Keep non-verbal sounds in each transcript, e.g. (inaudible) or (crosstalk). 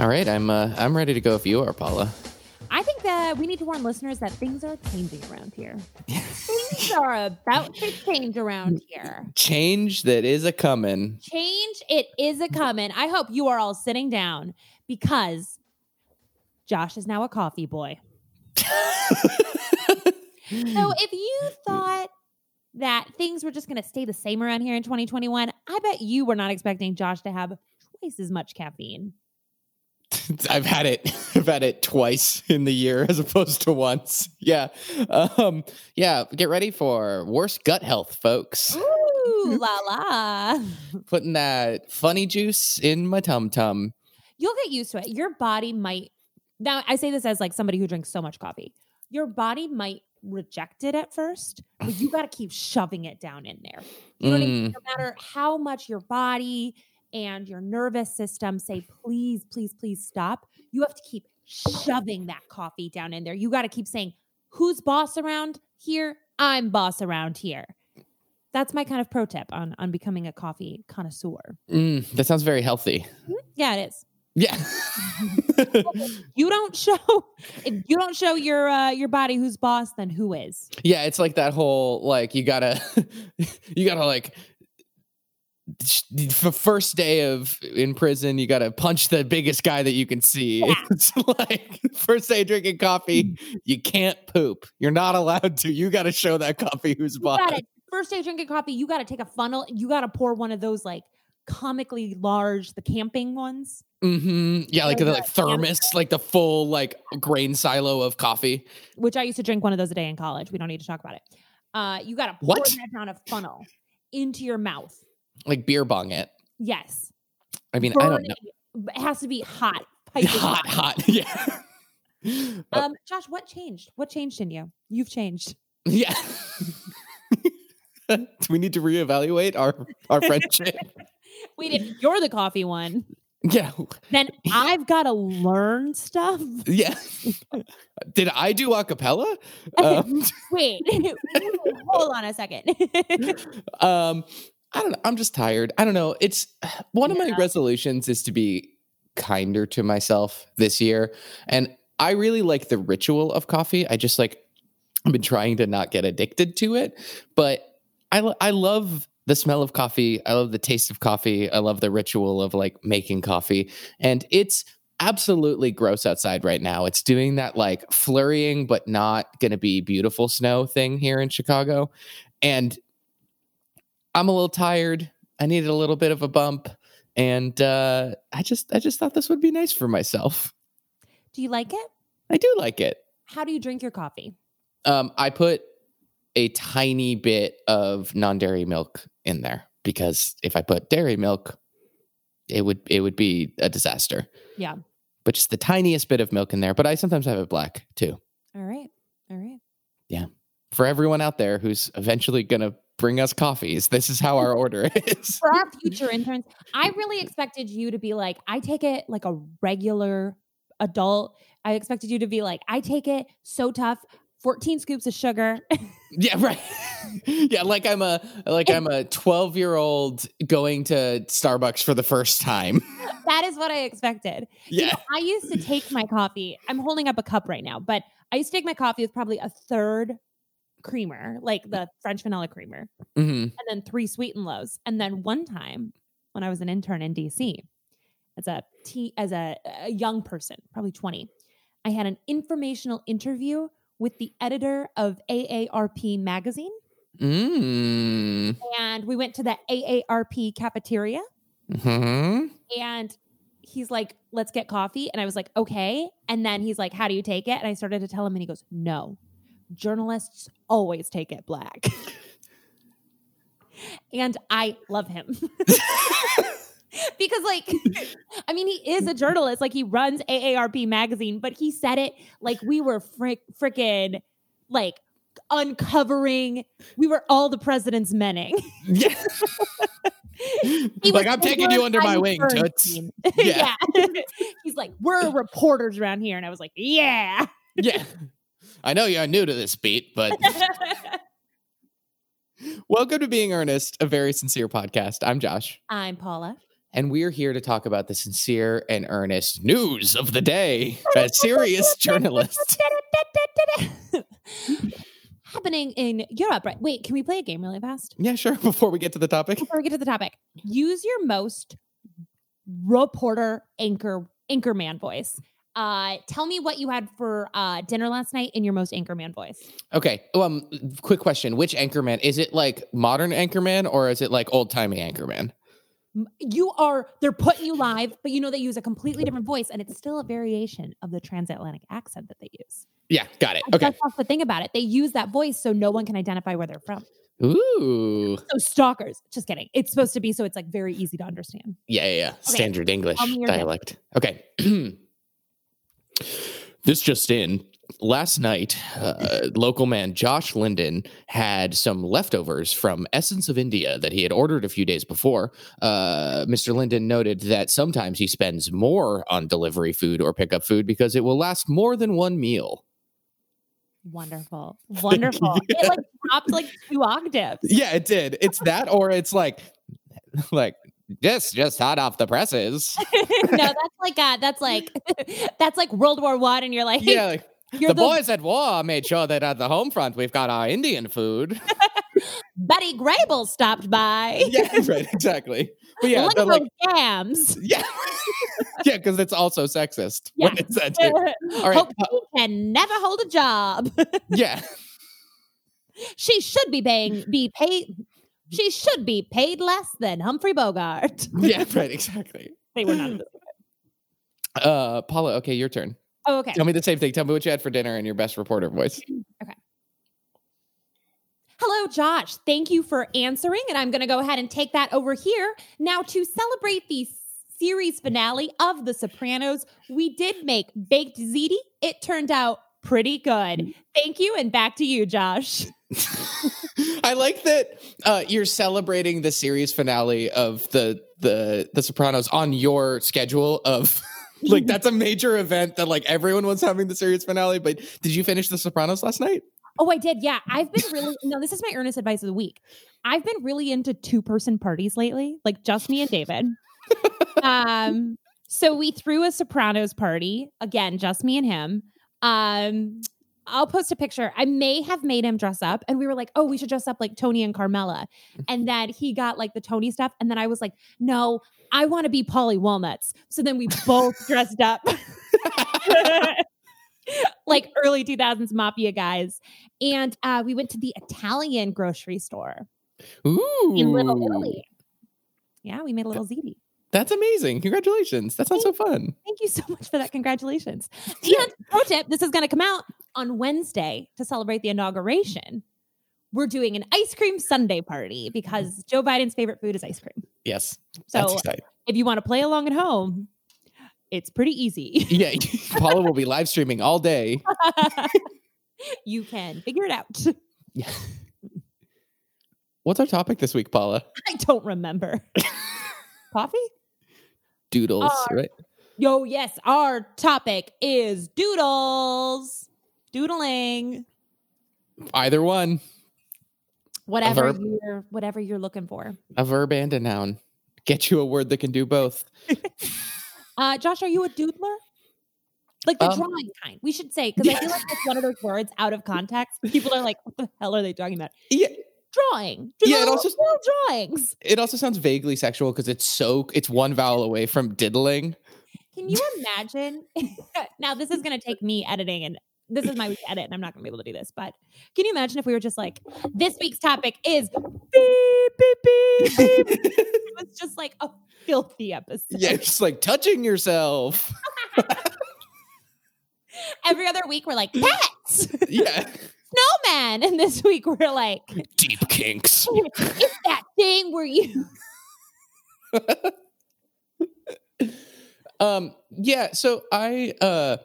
All right, I'm uh, I'm ready to go if you are, Paula. I think that we need to warn listeners that things are changing around here. (laughs) things are about to change around here. Change that is a coming. Change, it is a coming. I hope you are all sitting down because Josh is now a coffee boy. so (laughs) if you thought that things were just going to stay the same around here in 2021, I bet you were not expecting Josh to have twice as much caffeine. (laughs) I've had it. (laughs) I've had it twice in the year as opposed to once. Yeah. Um, yeah. Get ready for worse gut health, folks. Ooh, la la. Putting that funny juice in my tum tum. You'll get used to it. Your body might. Now, I say this as like somebody who drinks so much coffee. Your body might reject it at first, but you got to keep shoving it down in there. You know mm. I mean? Mm. No matter how much your body and your nervous system say, please, please, please stop, you have to keep shoving that coffee down in there. You got to keep saying, who's boss around here? I'm boss around here. That's my kind of pro tip on on becoming a coffee connoisseur. Mm, that sounds very healthy. Mm-hmm. Yeah, it is. Yeah. (laughs) you don't show if you don't show your uh, your body who's boss, then who is? Yeah, it's like that whole like you gotta (laughs) you gotta like the first day of in prison, you got to punch the biggest guy that you can see. Yeah. (laughs) It's like first day drinking coffee, you can't poop. You're not allowed to. You got to show that coffee who's bought. First day drinking coffee, you got to take a funnel. You got to pour one of those like comically large, the camping ones. Mm-hmm. Yeah, like the like thermos, like the full like grain silo of coffee. Which I used to drink one of those a day in college. We don't need to talk about it. Uh, you got to pour what? that down a funnel into your mouth like beer bong it. Yes. I mean, Burning. I don't know. It has to be hot. (laughs) Hot, hot, (laughs) Yeah. um, Josh, what changed? What changed in you? You've changed. Yeah. Do (laughs) we need to reevaluate our our friendship? Wait, if you're the coffee one, yeah, then I've got to learn stuff. Yeah. Did I do acapella? Um, Wait, hold on a second. um, I don't know. I'm just tired. I don't know. It's (sighs) one of my resolutions is to be kinder to myself this year. And I really like the ritual of coffee. I just like, I've been trying to not get addicted to it, but I, I love the smell of coffee. I love the taste of coffee. I love the ritual of like making coffee. And it's absolutely gross outside right now. It's doing that like flurrying, but not going to be beautiful snow thing here in Chicago. And I'm a little tired. I needed a little bit of a bump, and uh, I just I just thought this would be nice for myself. Do you like it? I do like it. How do you drink your coffee? Um, I put a tiny bit of non-dairy milk in there because if I put dairy milk, it would it would be a disaster. Yeah. But just the tiniest bit of milk in there. But I sometimes have it black too. All right. All right. Yeah. For everyone out there who's eventually gonna bring us coffees. This is how our order (laughs) is. For our future interns, I really expected you to be like, I take it like a regular adult. I expected you to be like, I take it so tough. 14 scoops of sugar. (laughs) yeah, right. (laughs) yeah, like I'm a like I'm a 12 year old going to Starbucks for the first time. that is what I expected. Yeah. You know, I used to take my coffee. I'm holding up a cup right now, but I used to take my coffee with probably a third creamer, like the French vanilla creamer, mm-hmm. and then three sweet and lows. And then one time when I was an intern in DC, as a t as a, a young person, probably 20, I had an informational interview with the editor of AARP magazine. Mm. And we went to the AARP cafeteria. Mm-hmm. And he's like, let's get coffee. And I was like, okay. And then he's like, how do you take it? And I started to tell him, and he goes, no, journalists always take it black. and I love him. (laughs) because like I mean he is a journalist like he runs AARP magazine but he said it like we were frick freaking like uncovering we were all the president's menning. Yeah. (laughs) like I'm taking you under my wing, Toots. (laughs) Yeah. yeah. He's like, we're reporters around here. And I was like, yeah. Yeah. I know you're new to this beat, but (laughs) welcome to Being Earnest, a very sincere podcast. I'm Josh. I'm Paula. and we're here to talk about the sincere and earnest news of the day. A serious (laughs) journalist. (laughs) Happening in Europe, right? Wait, can we play a game really fast? Yeah, sure. Before we get to the topic. Before we get to the topic, use your most reporter anchor anchorman voice. Uh, tell me what you had for uh, dinner last night in your most anchorman voice. Okay. Um, quick question: Which Anchorman is it? Like modern Anchorman, or is it like old timey Anchorman? You are they're putting you live, but you know they use a completely different voice, and it's still a variation of the transatlantic accent that they use. Yeah, got it. Okay. That's the thing about it. They use that voice so no one can identify where they're from. Ooh. So stalkers. Just kidding. It's supposed to be so it's like very easy to understand. Yeah, yeah, yeah. Standard English me dialect. Okay. (clears throat) this just in. Last night, uh, local man Josh Linden had some leftovers from Essence of India that he had ordered a few days before. Uh, Mr. Linden noted that sometimes he spends more on delivery food or pickup food because it will last more than one meal. Wonderful. Wonderful. (laughs) It like dropped like two octaves. Yeah, it did. It's that, or it's like, like this just hot off the presses. (laughs) no, that's like uh that's like (laughs) that's like World War One, and you're like, Yeah, like, you're the the, boys at war made sure that at the home front we've got our Indian food. (laughs) Betty Grable stopped by. yeah, right, exactly. But yeah, Look at like, those jams. yeah, yeah, because it's also sexist. when Yeah. it's that too. All right, Hope uh, can never hold a job. yeah, she should be paying be paid. She should be paid less than Humphrey Bogart. (laughs) yeah, right, exactly. They were not. (sighs) Uh, Paula, okay, your turn. Oh, okay. Tell me the same thing. Tell me what you had for dinner and your best reporter voice. Okay. Hello, Josh. Thank you for answering. And I'm going to go ahead and take that over here. Now, to celebrate the series finale of The Sopranos, we did make baked ziti. It turned out pretty good. Thank you. And back to you, Josh. (laughs) I like that uh, you're celebrating the series finale of the the the Sopranos on your schedule of (laughs) like that's a major event that like everyone was having the series finale. But did you finish the Sopranos last night? Oh, I did. Yeah. I've been really, no, this is my earnest advice of the week. I've been really into two person parties lately, like just me and David. (laughs) um, so we threw a Sopranos party again, just me and him. Um, I'll post a picture. I may have made him dress up, and we were like, "Oh, we should dress up like Tony and Carmela." And then he got like the Tony stuff, and then I was like, "No, I want to be Paulie Walnuts." So then we both (laughs) dressed up (laughs) like early 2000s mafia guys, and uh, we went to the Italian grocery store Ooh, in Little Italy. Yeah, we made a little ziti. That's amazing! Congratulations. That sounds so fun. Thank you so much for that. Congratulations. (laughs) Yeah. And pro tip, this is going to come out on Wednesday to celebrate the inauguration. We're doing an ice cream sundae party because Joe Biden's favorite food is ice cream. Yes, So if you want to play along at home, it's pretty easy. (laughs) Yeah, (laughs) Paula will be live streaming all day. you can figure it out. Yeah. What's our topic this week, Paula? I don't remember. Coffee? Doodles, Uh, right? Yo, yes, our topic is doodles. Doodling. Either one, Whatever you're whatever you're looking for. a verb and a noun. Get you a word that can do both. (laughs) Uh, Josh, are you a doodler? Like the Um, drawing kind. We should say because I feel like it's one of those words out of context. (laughs) People are like, "What the hell are they talking about?" Yeah, Drawing. Yeah, it also- draw drawings. it also sounds vaguely sexual because it's so it's one vowel away from diddling. Can you imagine? (laughs) now, this is going to take me editing, and this is my week to edit, and I'm not going to be able to do this. But can you imagine if we were just like, this week's topic is beep beep beep beep? (laughs) it was just like a filthy episode. yeah, just like touching yourself. (laughs) Every other week, we're like pets, Yeah, snowman, and this week we're like, deep kinks. (laughs) it's that thing where you. (laughs) Um, yeah, so I uh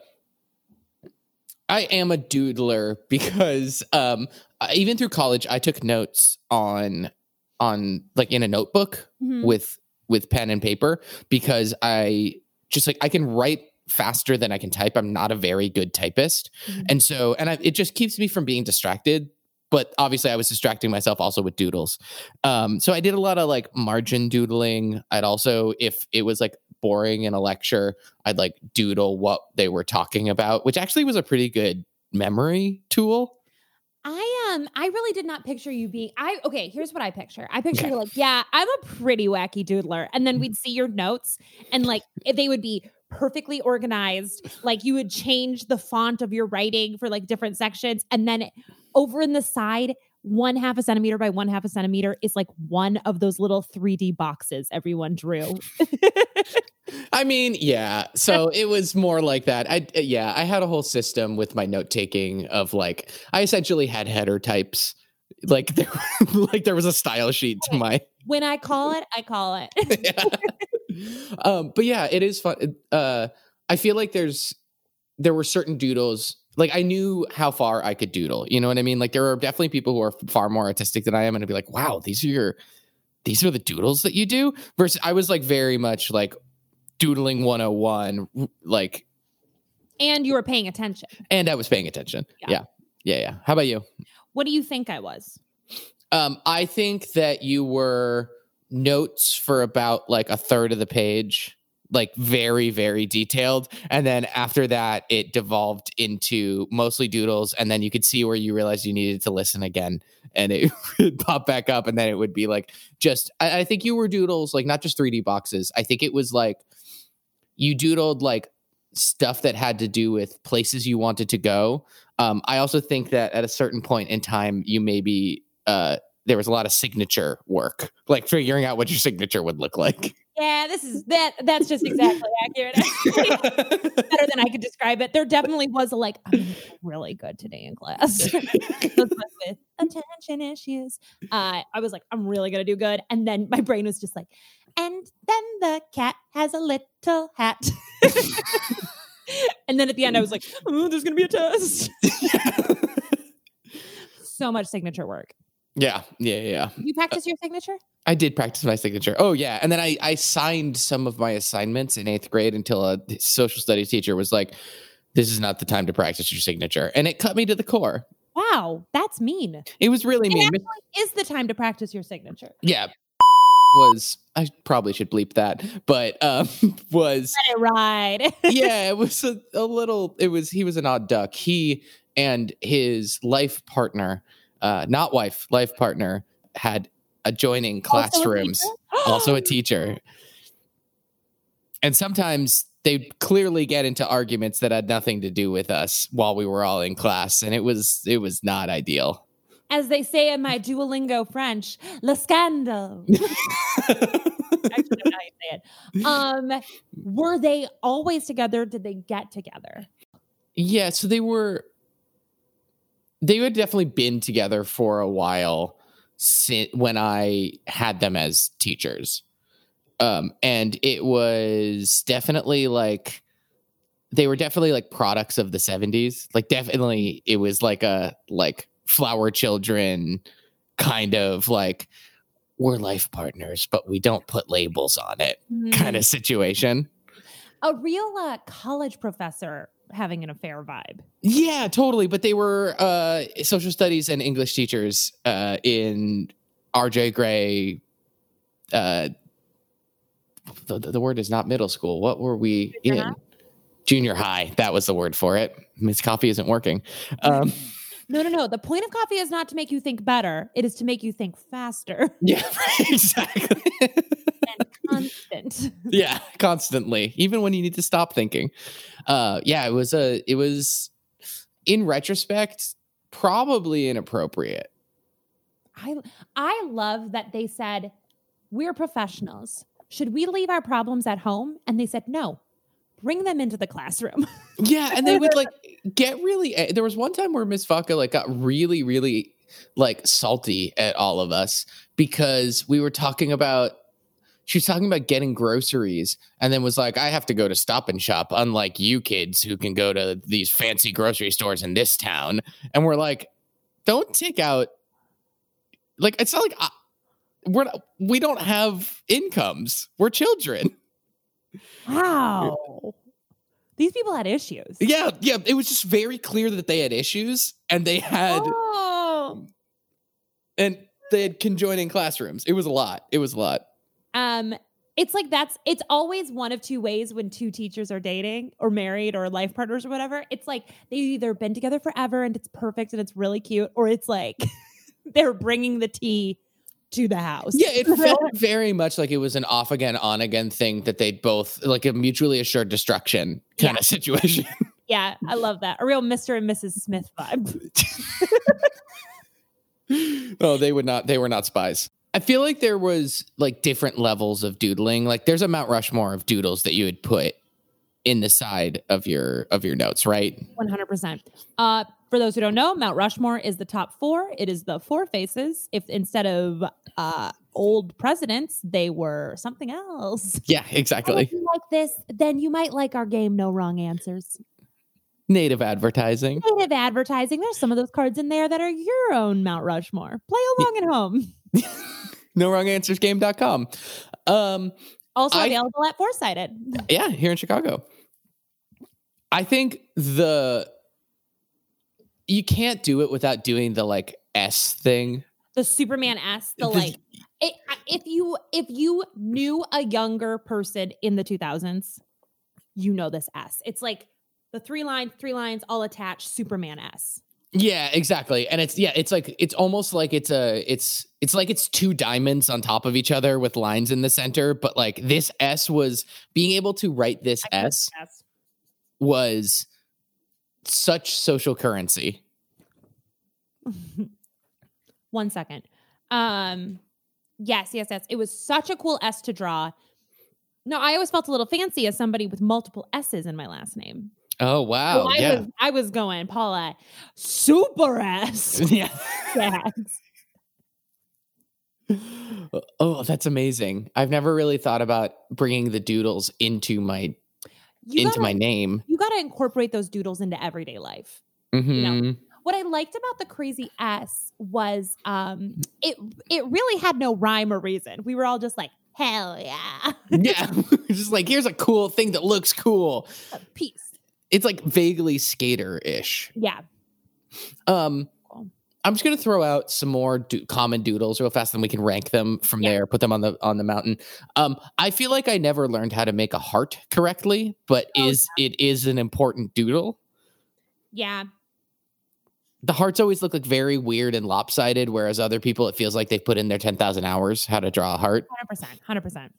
I am a doodler because um even through college I took notes on on like in a notebook Mhm. with with pen and paper because I just like I can write faster than I can type. I'm not a very good typist. Mhm. And so and I, it just keeps me from being distracted but obviously I was distracting myself also with doodles. Um, so I did a lot of like margin doodling. I'd also, if it was like boring in a lecture, I'd like doodle what they were talking about, which actually was a pretty good memory tool. I um I really did not picture you being I okay, here's what I picture. I picture you like, yeah, I'm a pretty wacky doodler. And then we'd see your notes and like they would be perfectly organized. Like you would change the font of your writing for like different sections. And then over in the side, one half a centimeter by one half a centimeter is like one of those little 3D boxes everyone drew. I mean, yeah. So (laughs) it was more like that. I yeah, I had a whole system with my note taking of like I essentially had header types. Like there (laughs) like there was a style sheet to my when I call it, I call it. (laughs) um but yeah, it is fun. Uh I feel like there's there were certain doodles like I knew how far I could doodle. You know what I mean? Like there are definitely people who are far more artistic than I am and I'd be like, "Wow, these are your these are the doodles that you do?" Versus I was like very much like doodling 101 like and you were paying attention. and I was paying attention. Yeah. Yeah. Yeah, yeah. How about you? What do you think I was? Um, I think that you were notes for about like a third of the page, like very, very detailed. And then after that, it devolved into mostly doodles. And then you could see where you realized you needed to listen again and it (laughs) would pop back up. And then it would be like just, I, I think you were doodles, like not just 3D boxes. I think it was like you doodled like stuff that had to do with places you wanted to go. Um, I also think that at a certain point in time, you maybe uh, there was a lot of signature work, like figuring out what your signature would look like. Yeah, this is that. That's just exactly accurate. (laughs) Better than I could describe it. There definitely was a like, I'm really good today in class. (laughs) With attention issues. Uh, I was like, I'm really gonna do good, and then my brain was just like, and then the cat has a little hat. (laughs) and then at the end, I was like, oh, there's gonna be a test. (laughs) so much signature work. yeah, yeah, yeah. You practice your signature? I did practice my signature. Oh yeah, and then I I signed some of my assignments in eighth grade until a social studies teacher was like, "This is not the time to practice your signature," and it cut me to the core. Wow, that's mean. It was really It mean. actually is the time to practice your signature. Yeah, was I probably should bleep that, but um (laughs) was Let it ride. (laughs) yeah, it was a, a little. It was he was an odd duck. He and his life partner, uh, not wife, life partner, had adjoining classrooms. (gasps) Also a teacher. And sometimes they clearly get into arguments that had nothing to do with us while we were all in class, and it was it was not ideal. As they say in my Duolingo French, le scandal. (laughs) I don't know how you say it. Um, were they always together? Did they get together? Yeah, so they were they had definitely been together for a while si- when I had them as teachers. Um and it was definitely like they were definitely like products of the 70s. Like definitely it was like a like flower children kind of like we're life partners but we don't put labels on it kind of situation. a real uh, college professor having an affair vibe. Yeah, totally. But they were uh, social studies and English teachers uh, in RJ Grey. Uh, the, the word is not middle school. What were we Junior in? high? Junior high. That was the word for it. Miss Coffee isn't working. Um, (laughs) No, no, no. The point of coffee is not to make you think better. It is to make you think faster (laughs) yeah, right, (laughs) exactly. and constant. yeah, constantly, even when you need to stop thinking. Uh, yeah, it was a. It was, in retrospect, probably inappropriate. I I love that they said we're professionals. Should we leave our problems at home? And they said no. Bring them into the classroom. Yeah, and they would like get really. There was one time where Miss Vaca like got really, really like salty at all of us because we were talking about. She was talking about getting groceries, and then was like, "I have to go to Stop and Shop, unlike you kids who can go to these fancy grocery stores in this town." And we're like, "Don't take out." Like it's not like I, we're not, we don't have incomes. We're children. Wow. These people had issues. Yeah, yeah. It was just very clear that they had issues, and they had Oh. and they had conjoining classrooms. It was a lot. It was a lot. Um, it's like that's it's always one of two ways when two teachers are dating or married or life partners or whatever. It's like they've either been together forever and it's perfect and it's really cute, or it's like (laughs) they're bringing the tea to the house. Yeah, it (laughs) felt very much like it was an off again, on again thing that they both like a mutually assured destruction kind Yeah. of situation. (laughs) yeah, I love that. A real Mr. and Mrs. Smith vibe. (laughs) oh, they would not. They were not spies. I feel like there was like different levels of doodling. Like there's a Mount Rushmore of doodles that you would put in the side of your of your notes, right? One hundred percent. Uh, for those who don't know, Mount Rushmore is the top four. It is the four faces. If instead of uh, old presidents, they were something else. (laughs) Yeah, exactly. if you like this, then you might like our game. No wrong answers. Native advertising. Native advertising. There's some of those cards in there that are your own Mount Rushmore. Play along at home. (laughs) (laughs) No wrong answers game.com. Um Also I- available at Four Sided. yeah, here in Chicago. I think the you can't do it without doing the like S thing. The Superman S. The The- like. It, if you if you knew a younger person in the 2000s, you know this S. It's like the three lines, three lines all attached. Superman S. Yeah, exactly. And it's yeah, it's like it's almost like it's a it's it's like it's two diamonds on top of each other with lines in the center, but like this S was being able to write this I know S S. was such social currency. (laughs) One second. Um, yes, yes, yes. It was such a cool S to draw. No, I always felt a little fancy as somebody with multiple S's in my last name. Oh wow. So I yeah. was I was going, Paula, super S. (laughs) yeah. Yes. Oh, that's amazing. I've never really thought about bringing the doodles into my You into gotta, my name. you gotta incorporate those doodles into everyday life. Mhm. What I liked about the crazy S was um it it really had no rhyme or reason. We were all just like, hell yeah. (laughs) Yeah. (laughs) Just like here's a cool thing that looks cool. Peace. It's like vaguely skater-ish. Yeah. Um. I'm just gonna throw out some more do- common doodles real fast, and we can rank them from Yeah. there. Put them on the on the mountain. Um, I feel like I never learned how to make a heart correctly, but Oh, is it is an important doodle. Yeah. The hearts always look like very weird and lopsided, whereas other people it feels like they've put in their ten thousand hours how to draw a heart. Hundred percent. Hundred percent.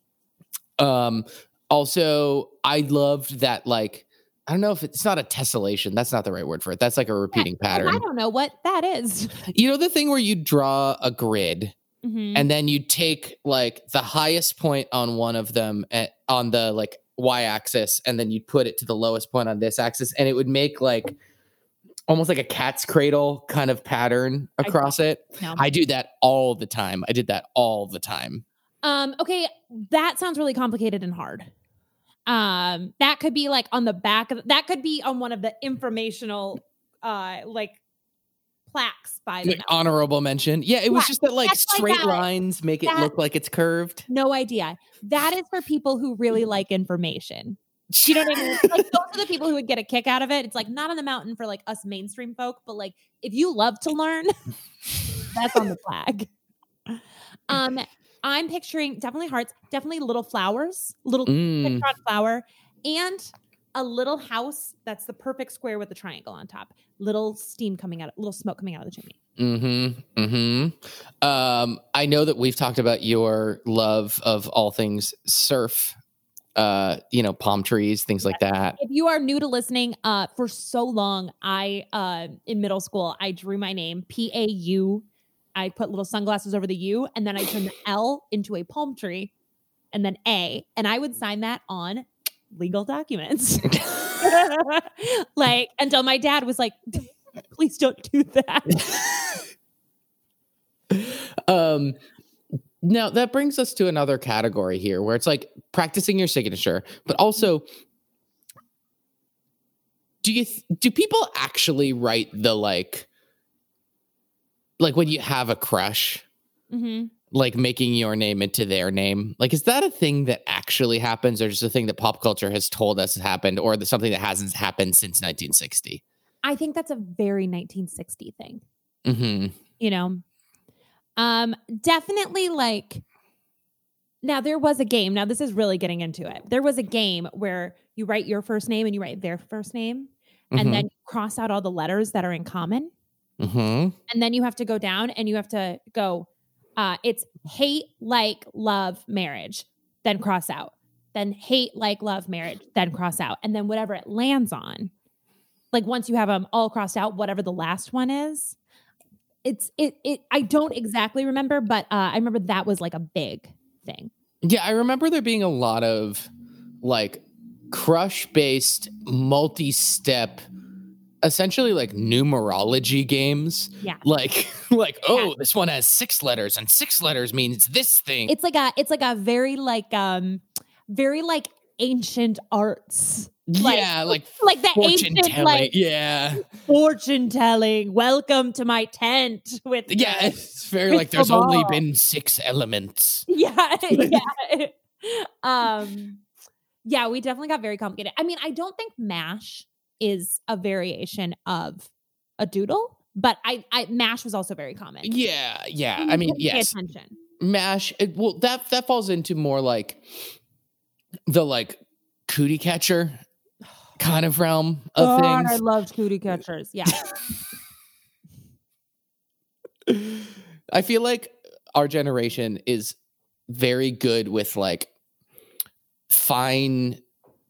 Um, also, I loved that like I don't know if it's not a tessellation. That's not the right word for it. That's like a repeating I pattern. I don't know what that is. (laughs) You know the thing where you draw a grid Mhm. and then you take like the highest point on one of them at, on the like y-axis and then you put it to the lowest point on this axis and it would make like almost like a cat's cradle kind of pattern I across it. No. I do that all the time. I did that all the time. Um, okay, that sounds really complicated and hard. Um, that could be like on the back of that could be on one of the informational uh like plaques by the Like, honorable mention. Yeah, it was Yeah, just that like straight that. lines make it look like it's curved. no idea. That is for people who really like information. You know what I mean? Like those are the people who would get a kick out of it. It's like not on the mountain for like us mainstream folk, but like if you love to learn, (laughs) that's on the flag. Um, I'm picturing definitely hearts, definitely little flowers, little Mm. flower, and a little house that's the perfect square with the triangle on top. Little steam coming out, little smoke coming out of the chimney. Mm-hmm. Mm-hmm. Um, I know that we've talked about your love of all things surf, uh, you know, palm trees, things like that. If you are new to listening, uh, for so long, I uh in middle school, I drew my name P A U. I put little sunglasses over the U, and then I turned the (laughs) L into a palm tree, and then A, and I would sign that on legal documents. (laughs) like until my dad was like, (laughs) "Please don't do that." um now that brings us to another category here where it's like practicing your signature but also do you th- do people actually write the like like when you have a crush hmm like making your name into their name like is that a thing that actually happens or just a thing that pop culture has told us has happened or something that hasn't happened since 1960 I think that's a very 1960 thing. mm-hmm. you know Um, definitely like now there was a game. Now this is really getting into it. There was a game where you write your first name and you write their first name, and then you cross out all the letters that are in common, hmm and then you have to go down and you have to go. Uh, it's hate, like, love, marriage, then cross out. Then hate, like, love, marriage, then cross out, and then whatever it lands on. Like once you have them all crossed out, whatever the last one is, it's it it. I don't exactly remember, but uh, I remember that was like a big thing. Yeah, I remember there being a lot of like crush based multi step essentially like numerology games. Yeah. Like (laughs) like oh, this one has six letters and six letters means this thing. It's like a it's like a very like um very like ancient arts. like- yeah, like Like the fortune ancient telling. like yeah. fortune telling. Welcome to my tent with Yeah, (laughs) it's very like there's only been six elements. (laughs) yeah, yeah. um yeah, we definitely got very complicated. I mean, I don't think mash is a variation of a doodle, but I, I mash was also very common. Yeah, yeah. I mean, to pay yes. attention. mash it, well that that falls into more like the like cootie catcher (sighs) kind of realm of God, I things loved cootie catchers. Yeah. (laughs) i feel like our generation is very good with like fine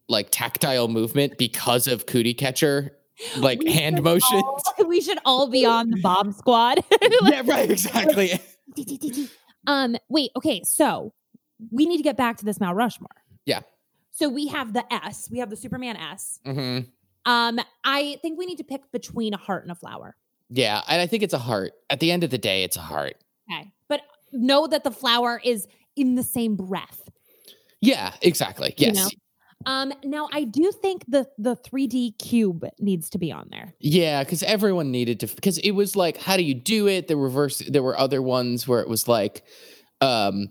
like tactile movement because of cootie catcher like We hand motions all- we should all be on the bomb squad. (laughs) yeah right exactly um, wait, okay, so we need to get back to this Mount Rushmore. Yeah. So we have the S, we have the Superman S. hmm Um, I think we need to pick between a heart and a flower. yeah and i think it's a heart at the end of the day it's a heart Okay. But know that the flower is in the same breath. yeah exactly you yes know? Um, now I do think the the 3D cube needs to be on there. Yeah, because everyone needed to because it was like, how do you do it? The reverse. There were other ones where it was like, um,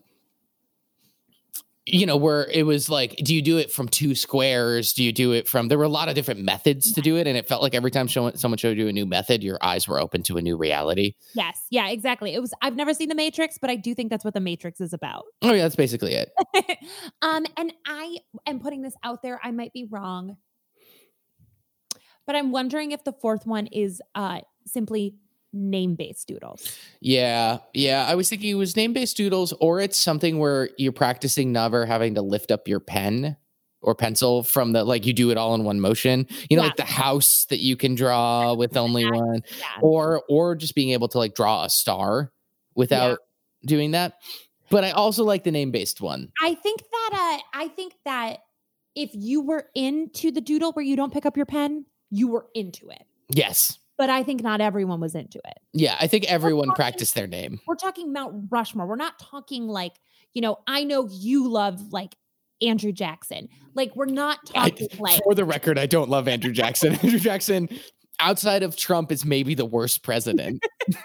you know, where it was like, do you do it from two squares? Do you do it from? There were a lot of different methods to do it, and it felt like every time someone showed you a new method, your eyes were open to a new reality. Yes. Yeah, exactly. It was I've never seen the Matrix, but I do think that's what the Matrix is about. Oh yeah, that's basically it. (laughs) um, and I am putting this out there. I might be wrong, but I'm wondering if the fourth one is uh simply name based doodles. Yeah, yeah. I was thinking it was name based doodles, or it's something where you're practicing never having to lift up your pen or pencil from the like you do it all in one motion. You know, Yeah. like the house that you can draw with only Yeah. one, Yeah. or or just being able to like draw a star without doing that. But I also like the name based one. I think that uh I think that if you were into the doodle where you don't pick up your pen, you were into it. Yes. But I think not everyone was into it. Yeah, I think everyone talking- practiced their name. We're talking Mount Rushmore. We're not talking like, you know, I know you love like Andrew Jackson. Like we're not I- talking like For the record, I don't love Andrew Jackson. (laughs) Andrew Jackson, outside of Trump, is maybe the worst president. (laughs)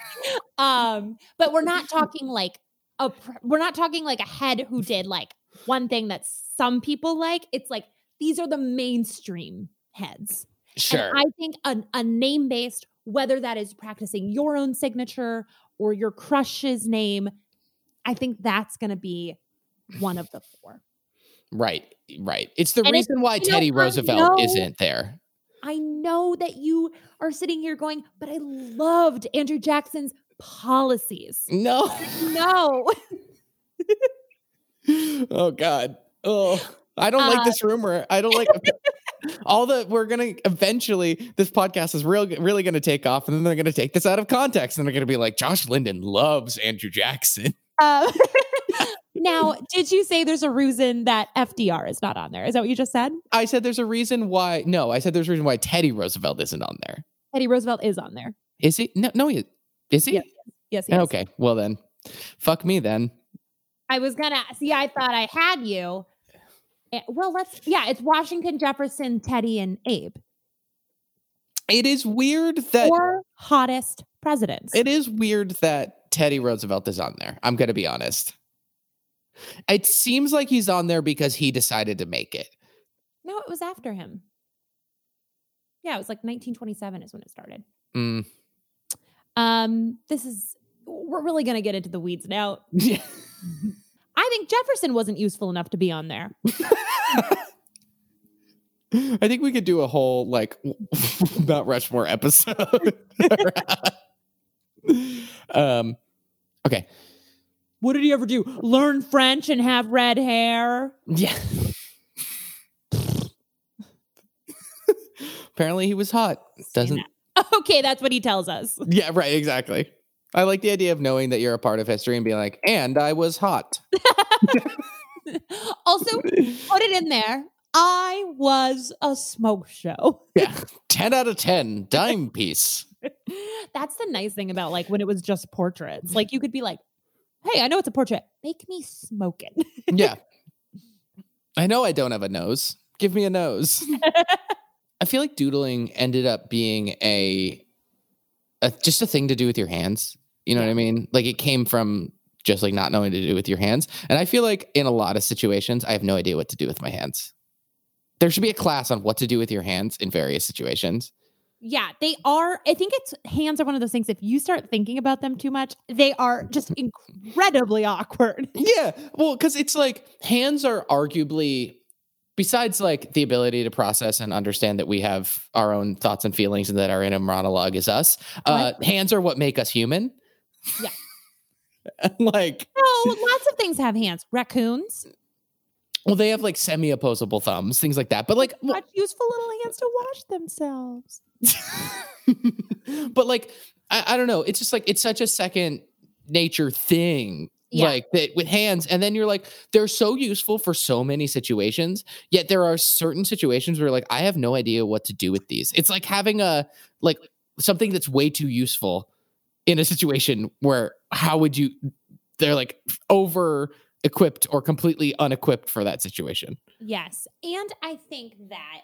um but we're not (laughs) talking like a we're not talking like a head who did like one thing that some people like it's like these are the mainstream heads Sure. and i think a, a name based whether that is practicing your own signature or your crush's name i think that's going to be one of the four Right, right. It's the And it's- reason why you know, Teddy Roosevelt know- isn't there. i know that you are sitting here going but i loved andrew jackson's policies No. no (laughs) oh God. Oh, I don't Uh, like this rumor. I don't like all the. We're gonna eventually. This podcast is real, really gonna take off, and then they're gonna take this out of context, and they're gonna be like, Josh Linden loves Andrew Jackson. (laughs) Uh, (laughs) now, did you say there's a reason that FDR is not on there? Is that what you just said? I said there's a reason why. No, I said there's a reason why Teddy Roosevelt isn't on there. Teddy Roosevelt is on there. Is he? No, no, he is he? Yes, Yes, yes. Okay, well then, fuck me then. I was gonna see. I thought I had you. Well, let's. Yeah, it's Washington, Jefferson, Teddy, and Abe. It is weird that Four hottest presidents. It is weird that Teddy Roosevelt is on there. I'm going to be honest. It seems like he's on there because he decided to make it. no, it was after him. Yeah, it was like 1927 is when it started. Mm, Um, this is we're really gonna get into the weeds now. (laughs) Yeah. I think Jefferson wasn't useful enough to be on there. (laughs) I think we could do a whole like (laughs) Mount Rushmore episode. (laughs) um, okay. What did he ever do? Learn French and have red hair? Yeah. Apparently, he was hot. Doesn't. Okay, that's what he tells us. Yeah. Right. Exactly. I like the idea of knowing that you're a part of history and being like, and I was hot. (laughs) also, put it in there. I was a smoke show. Yeah. 10 out of 10, dime piece. That's the nice thing about like when it was just portraits. Like you could be like, hey, I know it's a portrait. Make me smoke it. (laughs) Yeah. I know I don't have a nose. Give me a nose. (laughs) I feel like doodling ended up being a, a just a thing to do with your hands. You know what I mean? Like it came from just like not knowing to do with your hands. And I feel like in a lot of situations, I have no idea what to do with my hands. There should be a class on what to do with your hands in various situations. Yeah, they are. I think it's hands are one of those things. If you start thinking about them too much, they are just (laughs) incredibly awkward. (laughs) Yeah. Well, because it's like hands are arguably, besides like the ability to process and understand that we have our own thoughts and feelings and that our inner monologue is us, uh, hands are what make us human. Yeah. (laughs) like, No, (laughs) lots of things have hands. Raccoons, well, they have like semi opposable thumbs, things like that. But like, well, useful little hands to wash themselves. (laughs) but like, I, I don't know. It's just like, it's such a second nature thing. Yeah. Like that with hands, and then you're like, they're so useful for so many situations. Yet there are certain situations where like I have no idea what to do with these. It's like having a like something that's way too useful in a situation where how would you? They're like over equipped or completely unequipped for that situation. Yes. And I think that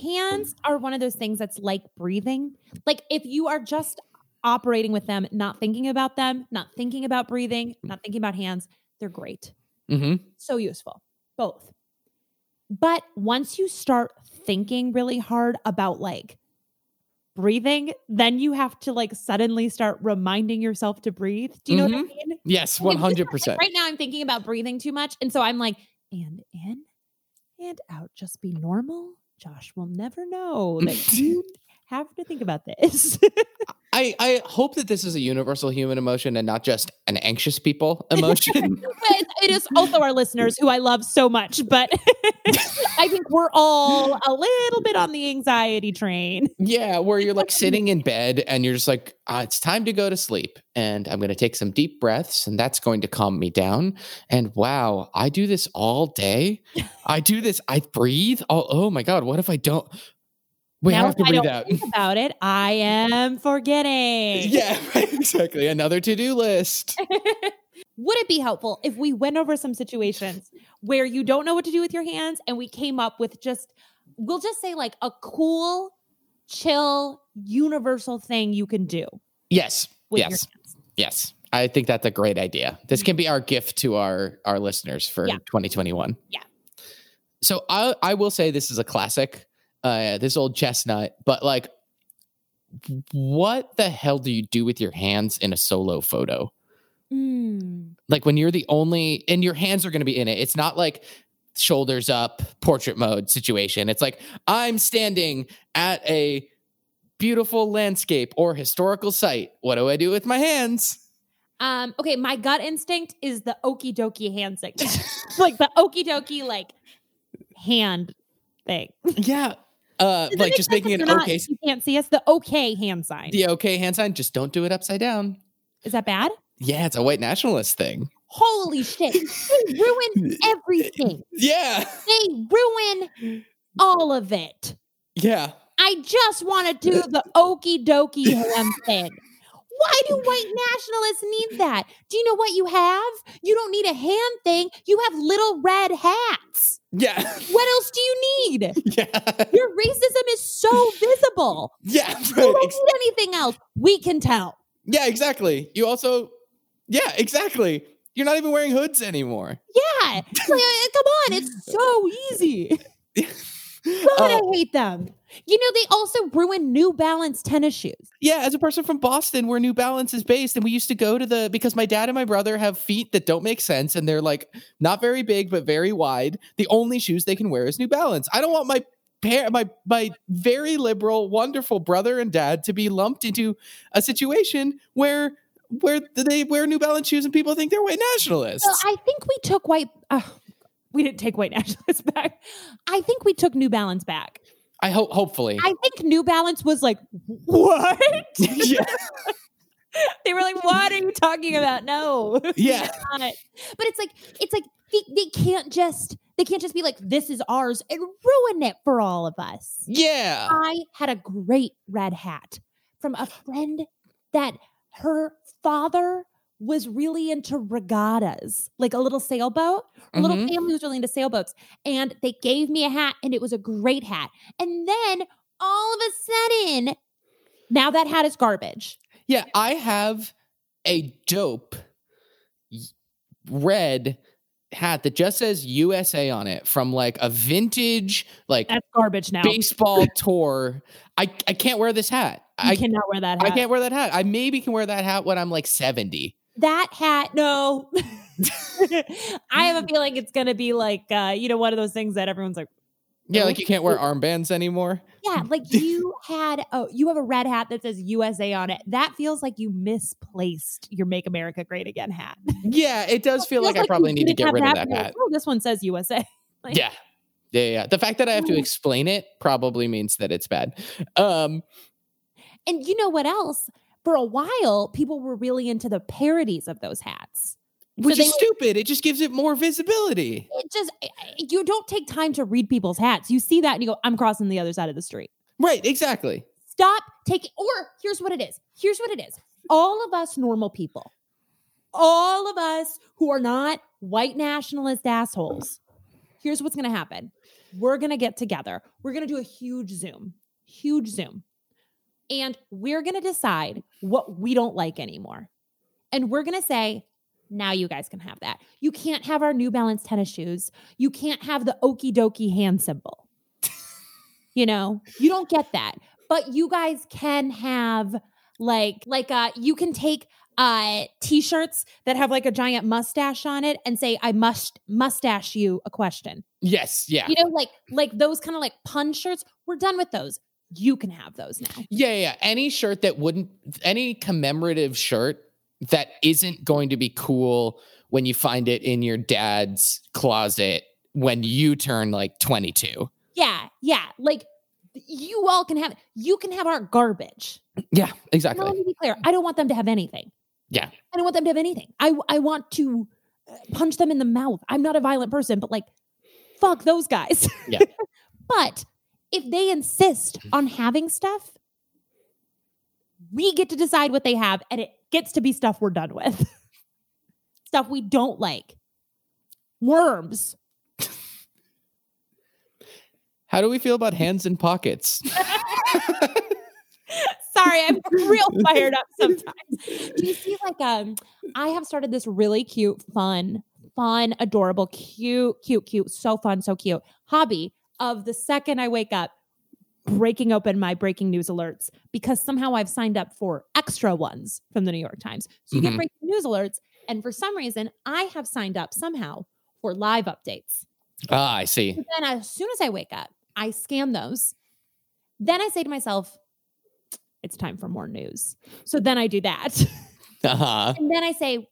hands are one of those things that's like breathing. Like if you are just operating with them, not thinking about them, not thinking about breathing, not thinking about hands, they're great. Mm-hmm. So useful, both. But once you start thinking really hard about like breathing, then you have to like suddenly start reminding yourself to breathe. Do you know what I mm-hmm. mean? Yes, Like, one if you hundred start- percent. like, Right now, I'm thinking about breathing too much. And so I'm like, and in and out. Just be normal. Josh will never know that (laughs) you have to think about this. (laughs) I, I hope that this is a universal human emotion and not just an anxious people (laughs) emotion. it is also our listeners who I love so much. But (laughs) I think we're all a little bit on the anxiety train. yeah, where you're like sitting in (laughs) bed and you're just like, ah, it's time to go to sleep. And I'm going to take some deep breaths and that's going to calm me down. And wow, I do this all day. I do this, I breathe. Oh, oh my God, what if I don't? We now, have to breathe don't out. think about it, I am forgetting. (laughs) Yeah, right, exactly. Another to do list. (laughs) Would it be helpful if we went over some situations where you don't know what to do with your hands and we came up with just, we'll just say like a cool, chill, universal thing you can do Yes, with yes. your hands? Yes. I think that's a great idea. This can be our gift to our our listeners for Yeah. 2021. Yeah. So I I will say this is a classic, uh, this old chestnut, but like what the hell do you do with your hands in a solo photo? Mm. Like when you're the only and your hands are going to be in it. It's not like shoulders up portrait mode situation. It's like I'm standing at a beautiful landscape or historical site. What do I do with my hands? Um, okay, my gut instinct is the okie dokie hand signal. (laughs) like the okie dokie like hand thing. Yeah. Uh, like just making an not- okay, You can't see us. The okay hand sign. the okay hand sign. Just don't do it upside down. Is that bad? Yeah, it's a white nationalist thing. Holy shit. They (laughs) ruin everything. Yeah. They ruin all of it. Yeah. I just want to do the okie dokie hand thing. Why do white nationalists need that? Do you know what you have? You don't need a hand thing. You have little red hats. Yeah. What else do you need? (laughs) Yeah. Your racism is so visible. Yeah. (laughs) You don't Ex- need anything else. We can tell. yeah, exactly. You also, yeah, exactly. You're not even wearing hoods anymore. Yeah. Like, uh, come on. It's so easy. (laughs) God, Uh, I hate them. You know, they also ruined New Balance tennis shoes. Yeah, as a person from Boston, where New Balance is based, and we used to go to the because my dad and my brother have feet that don't make sense, and they're like not very big but very wide. The only shoes they can wear is New Balance. I don't want my pair, my my very liberal, wonderful brother and dad to be lumped into a situation where where they wear New Balance shoes and people think they're white nationalists. Well, I think we took white. Uh, we didn't take white (laughs) nationalists back. I think we took New Balance back. I hope, hopefully. I think New Balance was like, what? (laughs) yeah. (laughs) they were like, what are you talking about? No. (laughs) Yeah. But it's like, it's like they, they can't just they can't just be like, this is ours and ruin it for all of us. Yeah. I had a great red hat from a friend that her father was really into regattas, like a little sailboat. A little Mhm. family was really into sailboats. And they gave me a hat, and it was a great hat. And then all of a sudden, now that hat is garbage. Yeah, I have a dope red hat that just says USA on it from like a vintage like That's garbage now. baseball (laughs) tour. I I can't wear this hat. you I cannot wear that Hat. I can't wear that hat. I maybe can wear that hat when I'm like 70. That hat, no. (laughs) I have a feeling it's going to be like, uh, you know, one of those things that everyone's like, Yeah, like you can't wear armbands anymore. yeah, like (laughs) you had, oh, you have a red hat that says USA on it. That feels like you misplaced your Make America Great Again hat. Yeah, it does feel Feels like I probably need to get rid of that you're like, hat. Oh, this one says USA. (laughs) Like, Yeah. Yeah, yeah. The fact that I have to explain it probably means that it's bad. Um And you know what else? For a while, people were really into the parodies of those hats. which they is stupid. It just gives it more visibility. It just, you don't take time to read people's hats. You see that and you go, I'm crossing the other side of the street. Right, exactly. Stop taking, or here's what it is. Here's what it is. All of us normal people, all of us who are not white nationalist assholes, here's what's going to happen. We're going to get together. We're going to do a huge Zoom, huge Zoom. And we're going to decide what we don't like anymore. And we're going to say, now you guys can have that. You can't have our New Balance tennis shoes. You can't have the okie dokie hand symbol. (laughs) you know, you don't get that. But you guys can have like like uh you can take uh t-shirts that have like a giant mustache on it and say I must mustache you a question. Yes, yeah. You know, like like those kind of like pun shirts. We're done with those. You can have those now. Yeah, yeah. Any shirt that wouldn't, any commemorative shirt that isn't going to be cool when you find it in your dad's closet when you turn like 22. Yeah, yeah. Like you all can have you can have our garbage. Yeah, Now, exactly. let me be clear. I don't want them to have anything. Yeah. I don't want them to have anything. I I want to uh, punch them in the mouth. I'm not a violent person, but like, fuck those guys. Yeah. (laughs) but if they insist on having stuff, we get to decide what they have, and it gets to be stuff we're done with. (laughs) stuff we don't like. Worms. How do we feel about hands in pockets? (laughs) (laughs) Sorry, I'm real fired up sometimes. Do you see like um I have started this really cute, fun, fun, adorable, cute, cute, cute, so fun, so cute hobby of the second I wake up breaking open my breaking news alerts because somehow I've signed up for extra ones from the New York Times. So you Mhm. get breaking news alerts and for some reason I have signed up somehow for live updates. Ah, I see. And then as soon as I wake up, I scan those. Then I say to myself, it's time for more news. So then I do that. (laughs) Uh-huh. and then I say,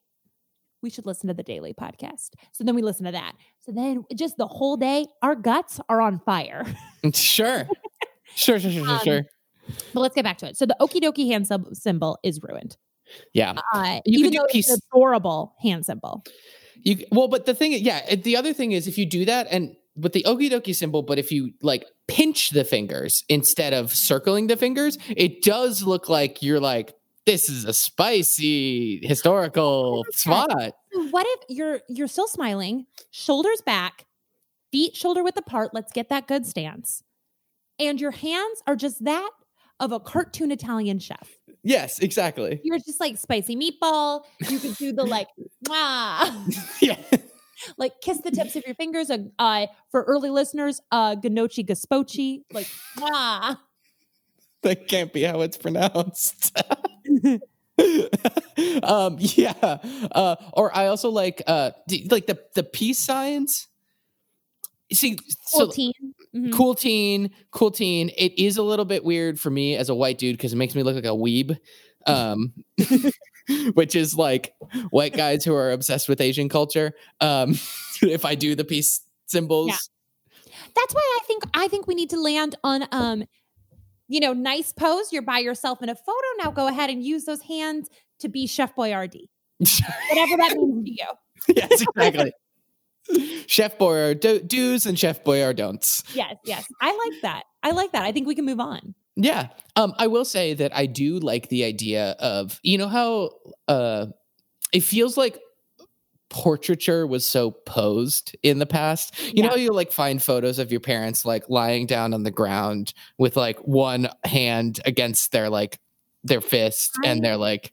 we should listen to the daily podcast. So then we listen to that. So then just the whole day, our guts are on fire. (laughs) Sure. Sure, sure, sure, sure, Um, sure. But let's get back to it. So the okie dokie hand sym- symbol is ruined. Yeah. Uh, You even though it's peace- an adorable hand symbol. You well, but the thing, yeah, it- the other thing is if you do that and with the okie dokie symbol, but if you like pinch the fingers instead of circling the fingers, it does look like you're like, this is a spicy historical spot. So what if you're you're still smiling, shoulders back, feet shoulder width apart, let's get that good stance. And your hands are just that of a cartoon Italian chef. Yes, exactly. You're just like spicy meatball. You can do the like, (laughs) wow. (laughs) Yeah. like kiss the tips of your fingers. Uh, uh for early listeners, uh, gnocchi gaspochi. Like, ah. That can't be how it's pronounced. (laughs) (laughs) um, yeah. Uh, or I also like uh, d- like the the peace signs. See, Cool so teen. Mhm. cool teen, cool teen. It is a little bit weird for me as a white dude because it makes me look like a weeb. (laughs) Um, which is like white guys who are obsessed with Asian culture. Um, if I do the peace symbols, Yeah. That's why I think I think we need to land on um, you know, nice pose. You're by yourself in a photo. Now go ahead and use those hands to be Chef Boyardee. Whatever that means to you. (laughs) yes, exactly. Chef Boyard do- do's and Chef Boyard don'ts. Yes, yes. I like that. I like that. I think we can move on. Yeah. Um, I will say that I do like the idea of, you know, how uh, it feels like portraiture was so posed in the past. You know, Yeah. how you like find photos of your parents like lying down on the ground with like one hand against their like their fist and they're like,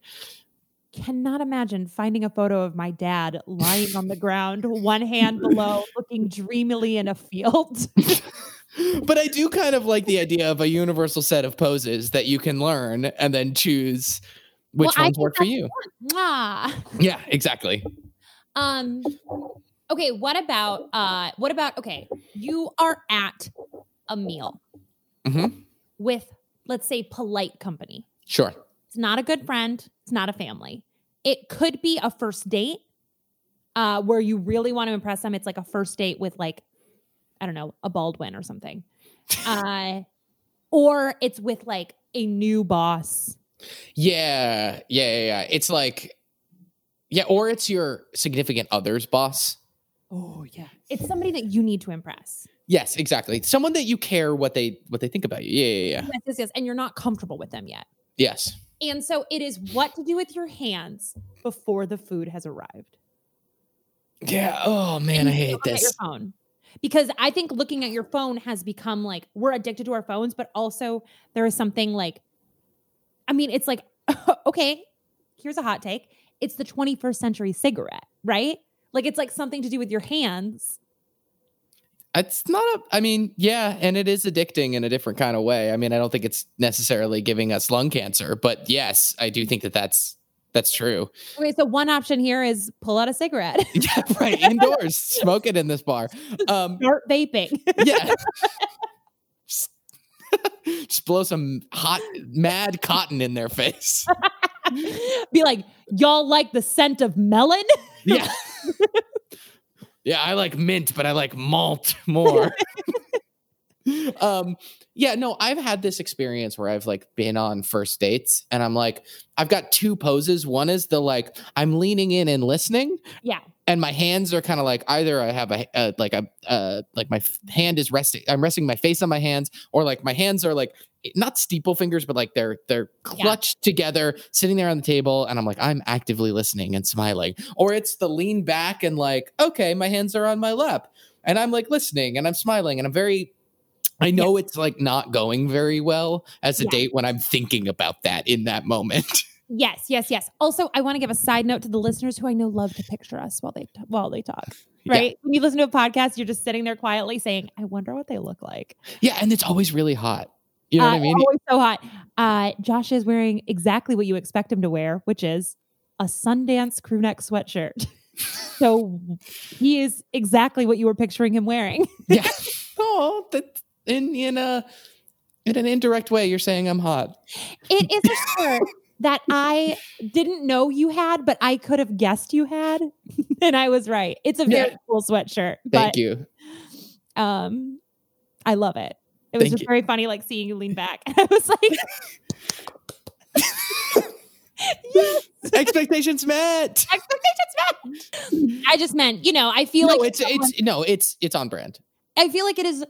Cannot imagine finding a photo of my dad lying on the ground, one hand below, (laughs) looking dreamily in a field. (laughs) but I do kind of like the (laughs) idea of a universal set of poses that you can learn and then choose which Well, ones work for you. Yeah, exactly. Um okay, what about uh what about okay, you are at a meal Mhm. with let's say polite company. Sure. It's not a good friend, it's not a family. It could be a first date uh where you really want to impress them. It's like a first date with like I don't know, a Baldwin or something. (laughs) Uh or it's with like a new boss. Yeah, yeah, yeah, yeah. It's like, yeah, or it's your significant other's boss. Oh yeah. It's somebody that you need to impress. Yes, exactly. Someone that you care what they what they think about you. Yeah, yeah, yeah. Yes, yes, yes. And you're not comfortable with them yet. Yes. And so it is what to do with your hands before the food has arrived. Yeah. Oh man, I hate at your this. phone. Because I think looking at your phone has become like we're addicted to our phones, but also there is something like, I mean, it's like, (laughs) okay, here's a hot take. It's the 21st century cigarette, right? Like it's like something to do with your hands. It's not a. I mean, yeah, and it is addicting in a different kind of way. I mean, I don't think it's necessarily giving us lung cancer, but yes, I do think that that's that's true. Okay, so one option here is pull out a cigarette, (laughs) Yeah, right. Indoors, smoke it in this bar. (laughs) Um, start vaping. (laughs) yeah. Just- Just blow some hot, mad cotton in their face. Be like, y'all like the scent of melon? (laughs) Yeah. yeah, I like mint, but I like malt (laughs) more. (laughs) um, yeah, no, I've had this experience where I've like been on first dates and I'm like, I've got two poses. One is the like, I'm leaning in and listening. Yeah. And my hands are kind of like either I have a uh, like a uh, like my hand is resting. I'm resting my face on my hands, or like my hands are like not steeple fingers, but like they're they're clutched together, sitting there on the table, and I'm like I'm actively listening and smiling. Or it's the lean back and like okay, my hands are on my lap, and I'm like listening and I'm smiling and I'm very. I know it's like not going very well as a Yeah. date when I'm thinking about that in that moment. (laughs) Yes, yes, yes. Also, I want to give a side note to the listeners who I know love to picture us while they while they talk. Yeah. Right? When you listen to a podcast, you're just sitting there quietly saying, "I wonder what they look like." yeah, and it's always really hot. You know Uh, what I mean? Always so hot. Uh, Josh is wearing exactly what you expect him to wear, which is a Sundance crew neck sweatshirt. (laughs) so he is exactly what you were picturing him wearing. (laughs) yeah. Oh, that in in a in an indirect way, you're saying I'm hot. It is a shirt that I didn't know you had, but I could have guessed you had, (laughs) and I was right. It's a very Yeah. cool sweatshirt. Thank but, you. Um, I love it. It was Thank just you. very funny, like seeing you lean back. And (laughs) I was like, yes, (laughs) Expectations met. expectations met. I just meant, you know, I feel no, like it's it's no, it's it's on brand. I feel like it is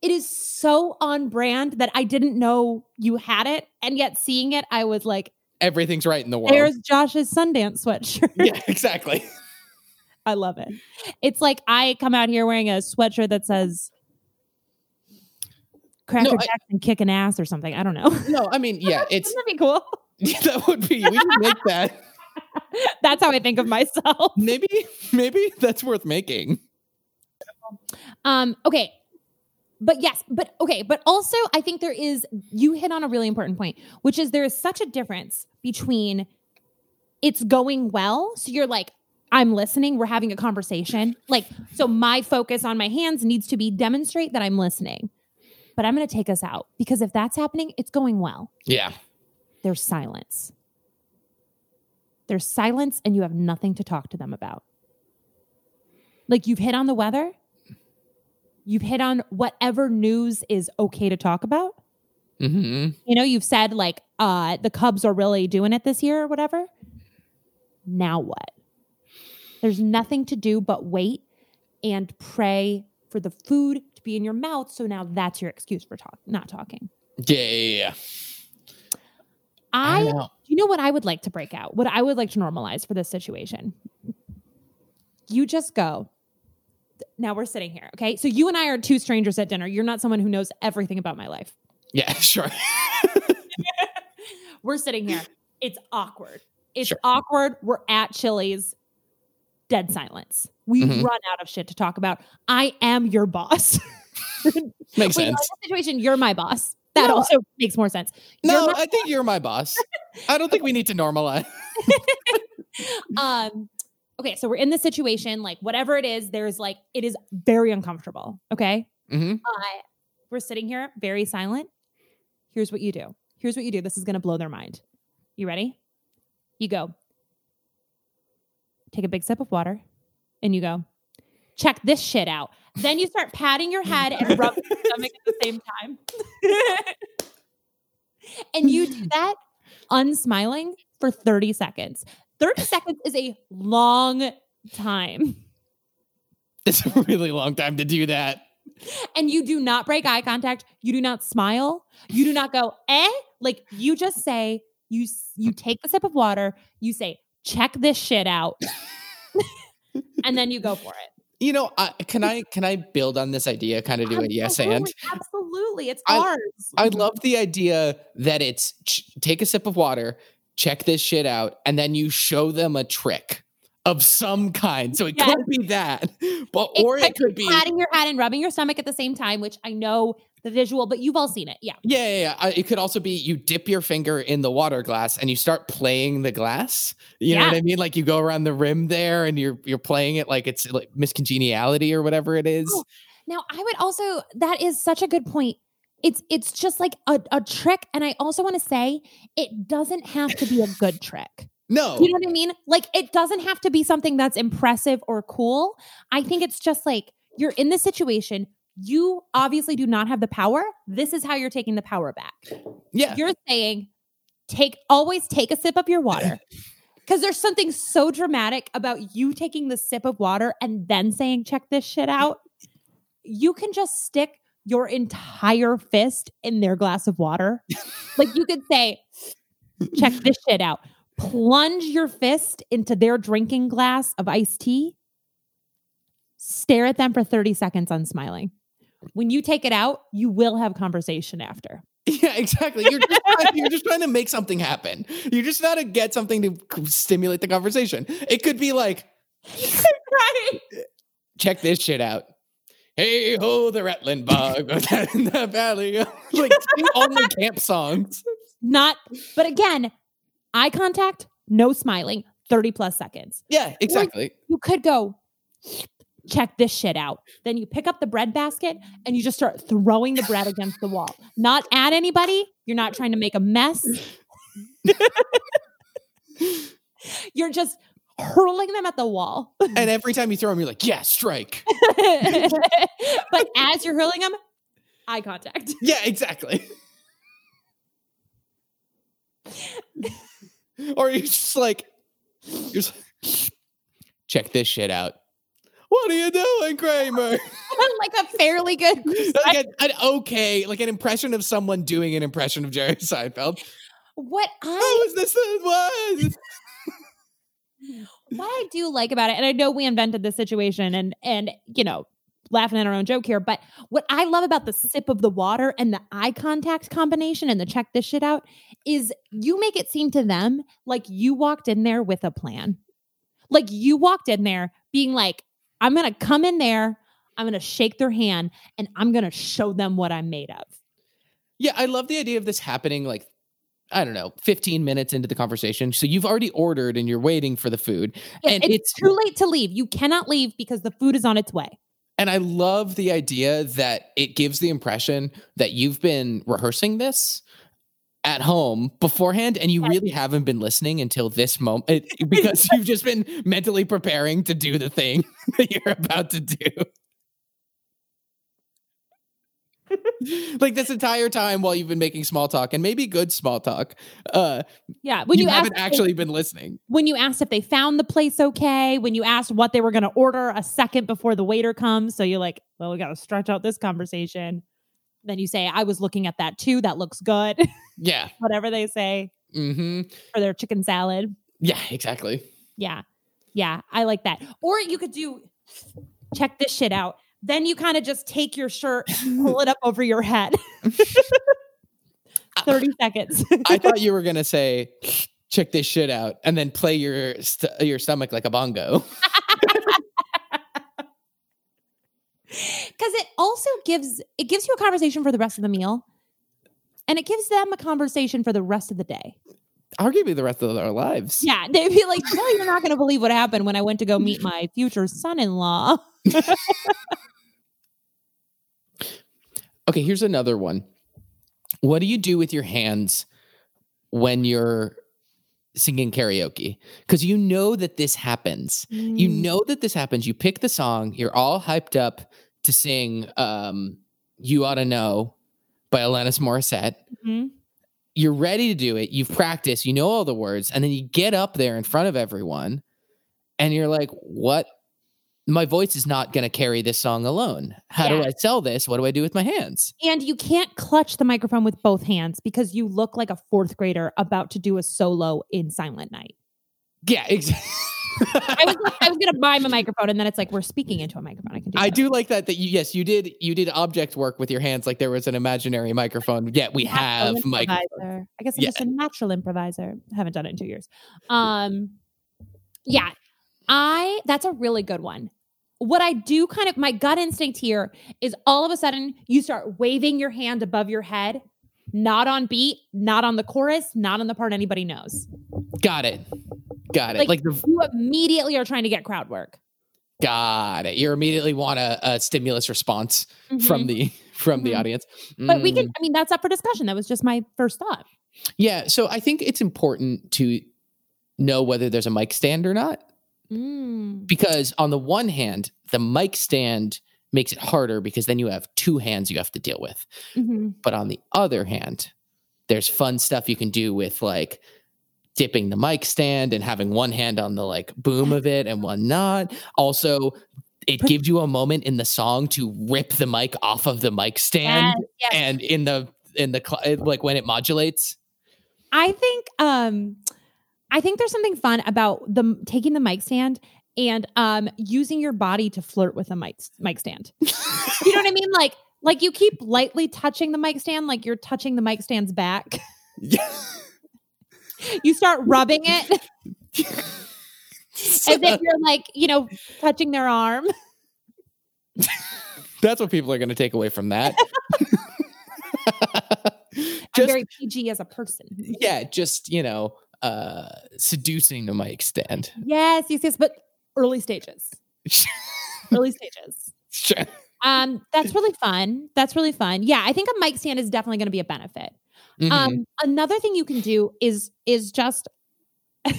it is so on brand that I didn't know you had it, and yet seeing it, I was like, Everything's right in the world. "There's Josh's Sundance sweatshirt." (laughs) yeah, exactly. I love it. It's like I come out here wearing a sweatshirt that says Cracker No, I- Jackson kicking ass or something. I don't know. (laughs) No, I mean, yeah, it's Wouldn't that be cool? (laughs) that would be we can make that. (laughs) That's how I think of myself. maybe maybe that's worth making. Um, okay. But yes, but okay, but also I think there is you hit on a really important point, which is there is such a difference between it's going well, so you're like I'm listening, we're having a conversation. Like so my focus on my hands needs to be demonstrate that I'm listening. But I'm going to take us out because if that's happening, it's going well. Yeah. There's silence. There's silence and you have nothing to talk to them about. Like you've hit on the weather, you've hit on whatever news is okay to talk about. hmm You know, you've said like uh the Cubs are really doing it this year or whatever. Now what? There's nothing to do but wait and pray for the food be in your mouth. So now that's your excuse for talk not talking. Yeah, yeah, yeah. I, I know. you know what I would like to break out? What I would like to normalize for this situation. You just go. Now we're sitting here, okay? So you and I are two strangers at dinner. You're not someone who knows everything about my life. Yeah, (laughs) sure. (laughs) We're sitting here. It's awkward. It's Sure. awkward. We're at Chili's. Dead silence. We Mhm. run out of shit to talk about. I am your boss. (laughs) Makes Wait, no, in sense. this situation, you're my boss. That No, also makes more sense. You're No, I think you're my boss. I don't think we need to normalize. (laughs) um okay so we're in this situation like whatever it is there's like it is very uncomfortable okay mm-hmm. uh, we're sitting here very silent here's what you do here's what you do this is going to blow their mind you ready you go take a big sip of water and you go check this shit out. Then you start patting your head and rubbing your (laughs) stomach at the same time. (laughs) And you do that unsmiling for 30 seconds. 30 seconds is a long time. It's a really long time to do that. and you do not break eye contact. You do not smile. You do not go eh? Like you just say you you take the sip of water. You say check this shit out (laughs) and then you go for it You know, I, can I can I build on this idea? Kind of do a yes and. Absolutely, absolutely it's I- ours I love the idea that it's ch- take a sip of water, check this shit out, and then you show them a trick of some kind. So it Yes. could be that, but or it could be patting your head and rubbing your stomach at the same time which i know the visual but you've all seen it yeah yeah, yeah. Uh, It could also be you dip your finger in the water glass and you start playing the glass. You know what I mean? Like you go around the rim there and you're you're playing it like it's like Miss Congeniality or whatever it is. Oh, Now, I would also that is such a good point. It's it's just like a, a trick, and I also want to say it doesn't have to be a good (laughs) trick. No, You know what I mean? Like it doesn't have to be something that's impressive or cool. I think it's just like you're in the situation. You obviously do not have the power. This is how you're taking the power back. yeah, You're saying take always take a sip of your water. (laughs) Because there's something so dramatic about you taking the sip of water and then saying, check this shit out. You can just stick your entire fist in their glass of water. (laughs) like you could say, check this shit out. Plunge your fist into their drinking glass of iced tea. Stare at them for 30 seconds unsmiling. When you take it out, you will have conversation after. Yeah, exactly. You're just, trying, you're just trying to make something happen. You're just trying to get something to stimulate the conversation. It could be like, (laughs) right. check this shit out. Hey ho, the rattling bug (laughs) in the valley. (laughs) like only camp songs. Not, but again, eye contact, no smiling, 30 plus seconds. Yeah, exactly. You could go, check this shit out. Then you pick up the bread basket and you just start throwing the bread against the wall. Not at anybody. You're not trying to make a mess. (laughs) You're just hurling them at the wall. And every time you throw them, you're like, yeah, strike. (laughs) but as you're hurling them, eye contact. Yeah, exactly. (laughs) or you're just like, you're just like, check this shit out. What are you doing, Kramer? (laughs) like a fairly good. like an, an okay, like an impression of someone doing an impression of Jerry (laughs) Seinfeld. What I Oh, is this was? (laughs) what I do like about it, and I know we invented this situation, and and you know, laughing at our own joke here. But what I love about the sip of the water and the eye contact combination and the check this shit out is you make it seem to them like you walked in there with a plan. Like you walked in there being like, I'm going to come in there, I'm going to shake their hand, and I'm going to show them what I'm made of. Yeah, I love the idea of this happening like I don't know, 15 minutes into the conversation. So you've already ordered and you're waiting for the food. And it's, it's too late to leave. You cannot leave because the food is on its way. And I love the idea that it gives the impression that you've been rehearsing this at home beforehand and you really haven't been listening until this moment (laughs) because you've just been mentally preparing to do the thing (laughs) that you're about to do. (laughs) like this entire time while you've been making small talk and maybe good small talk, uh, Yeah. When you, you, haven't actually been listening. when you asked if they found the place okay, when you asked what they were going to order a second before the waiter comes. So you're like, well, we got to stretch out this conversation. Then you say, I was looking at that too. That looks good. (laughs) Yeah. Whatever they say hmm for their chicken salad. Yeah, exactly. Yeah. Yeah. I like that. Or you could do check this shit out. Then you kind of just take your shirt, (laughs) pull it up over your head. (laughs) 30 seconds. I thought you were gonna say, "Check this shit out," and then play your st- your stomach like a bongo. Because it also gives it gives you a conversation for the rest of the meal and it gives them a conversation for the rest of the day Arguably, the rest of their lives. yeah (laughs) they'd be like no you're not going to believe what happened when i went to go meet my future son-in-law (laughs) Okay, here's another one. What do you do with your hands when you're singing karaoke? Because you know that this happens. You Mm. know that this happens. You pick the song. You're all hyped up to sing um, "You Ought to Know" by Alanis Morissette. Mhm. you're ready to do it. You've practiced, you know all the words, and then you get up there in front of everyone and you're like, what? My voice is not going to carry this song alone. How do I sell this? What do I do with my hands? and you can't clutch the microphone with both hands because you look like a fourth grader about to do a solo in silent night Yeah, exactly. i was like, i was going to buy my microphone and then it's like we're speaking into a microphone i can do I that. do like that. That you, yes, you did. You did object work with your hands, like there was an imaginary microphone. Yet we have microphone. I guess I'm Yeah. just a natural improviser. I haven't done it in two years. Um, yeah, I that's a really good one. What I do kind of my gut instinct here is all of a sudden you start waving your hand above your head, not on beat, not on the chorus, not on the part anybody knows. Got it. Got it. Like, Like, the You immediately are trying to get crowd work got it. You immediately want a, a stimulus response from Mhm. the (laughs) from the Mhm. audience. But we Mm. can. I mean, that's up for discussion. That was just my first thought. Yeah, so I think it's important to know whether there's a mic stand or not Mm. because on the one hand, the mic stand makes it harder because then you have two hands you have to deal with. Mhm. But on the other hand, there's fun stuff you can do with like dipping the mic stand and having one hand on the like boom of it and one not. Also, it gives you a moment in the song to rip the mic off of the mic stand Yes, yes. and in the in the like when it modulates. I think um I think there's something fun about the taking the mic stand and um using your body to flirt with a mic mic stand. (laughs) you know what I mean? Like like you keep lightly touching the mic stand like you're touching the mic stand's back. Yeah. (laughs) you start rubbing it (laughs) as if you're like, you know, touching their arm. That's what people are going to take away from that. I'm very PG as a person. yeah, just you know, uh seducing to mic stand. Yes, yes, yes, but early stages. (laughs) Early stages. Sure. Um, that's really fun. That's really fun. Yeah, I think a mic stand is definitely going to be a benefit. Mhm. Um, another thing you can do is is just (laughs)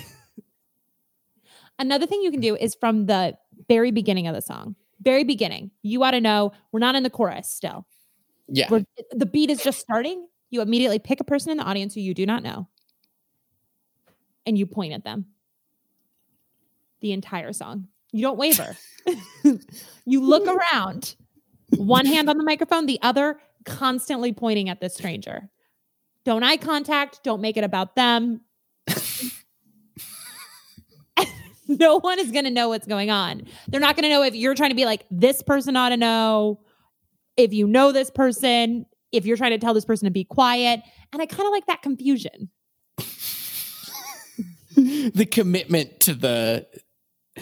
another thing you can do is from the very beginning of the song, very beginning. You ought to know we're not in the chorus still. yeah. We're, the beat is just starting. You immediately pick a person in the audience who you do not know, and you point at them. The entire song. You don't waver. (laughs) you look around. One hand on the microphone, the other constantly pointing at this stranger. Don't eye contact. Don't make it about them. (laughs) no one is going to know what's going on. They're not going to know if you're trying to be like, this person ought to know, if you know this person, if you're trying to tell this person to be quiet. And I kind of like that confusion. The commitment to the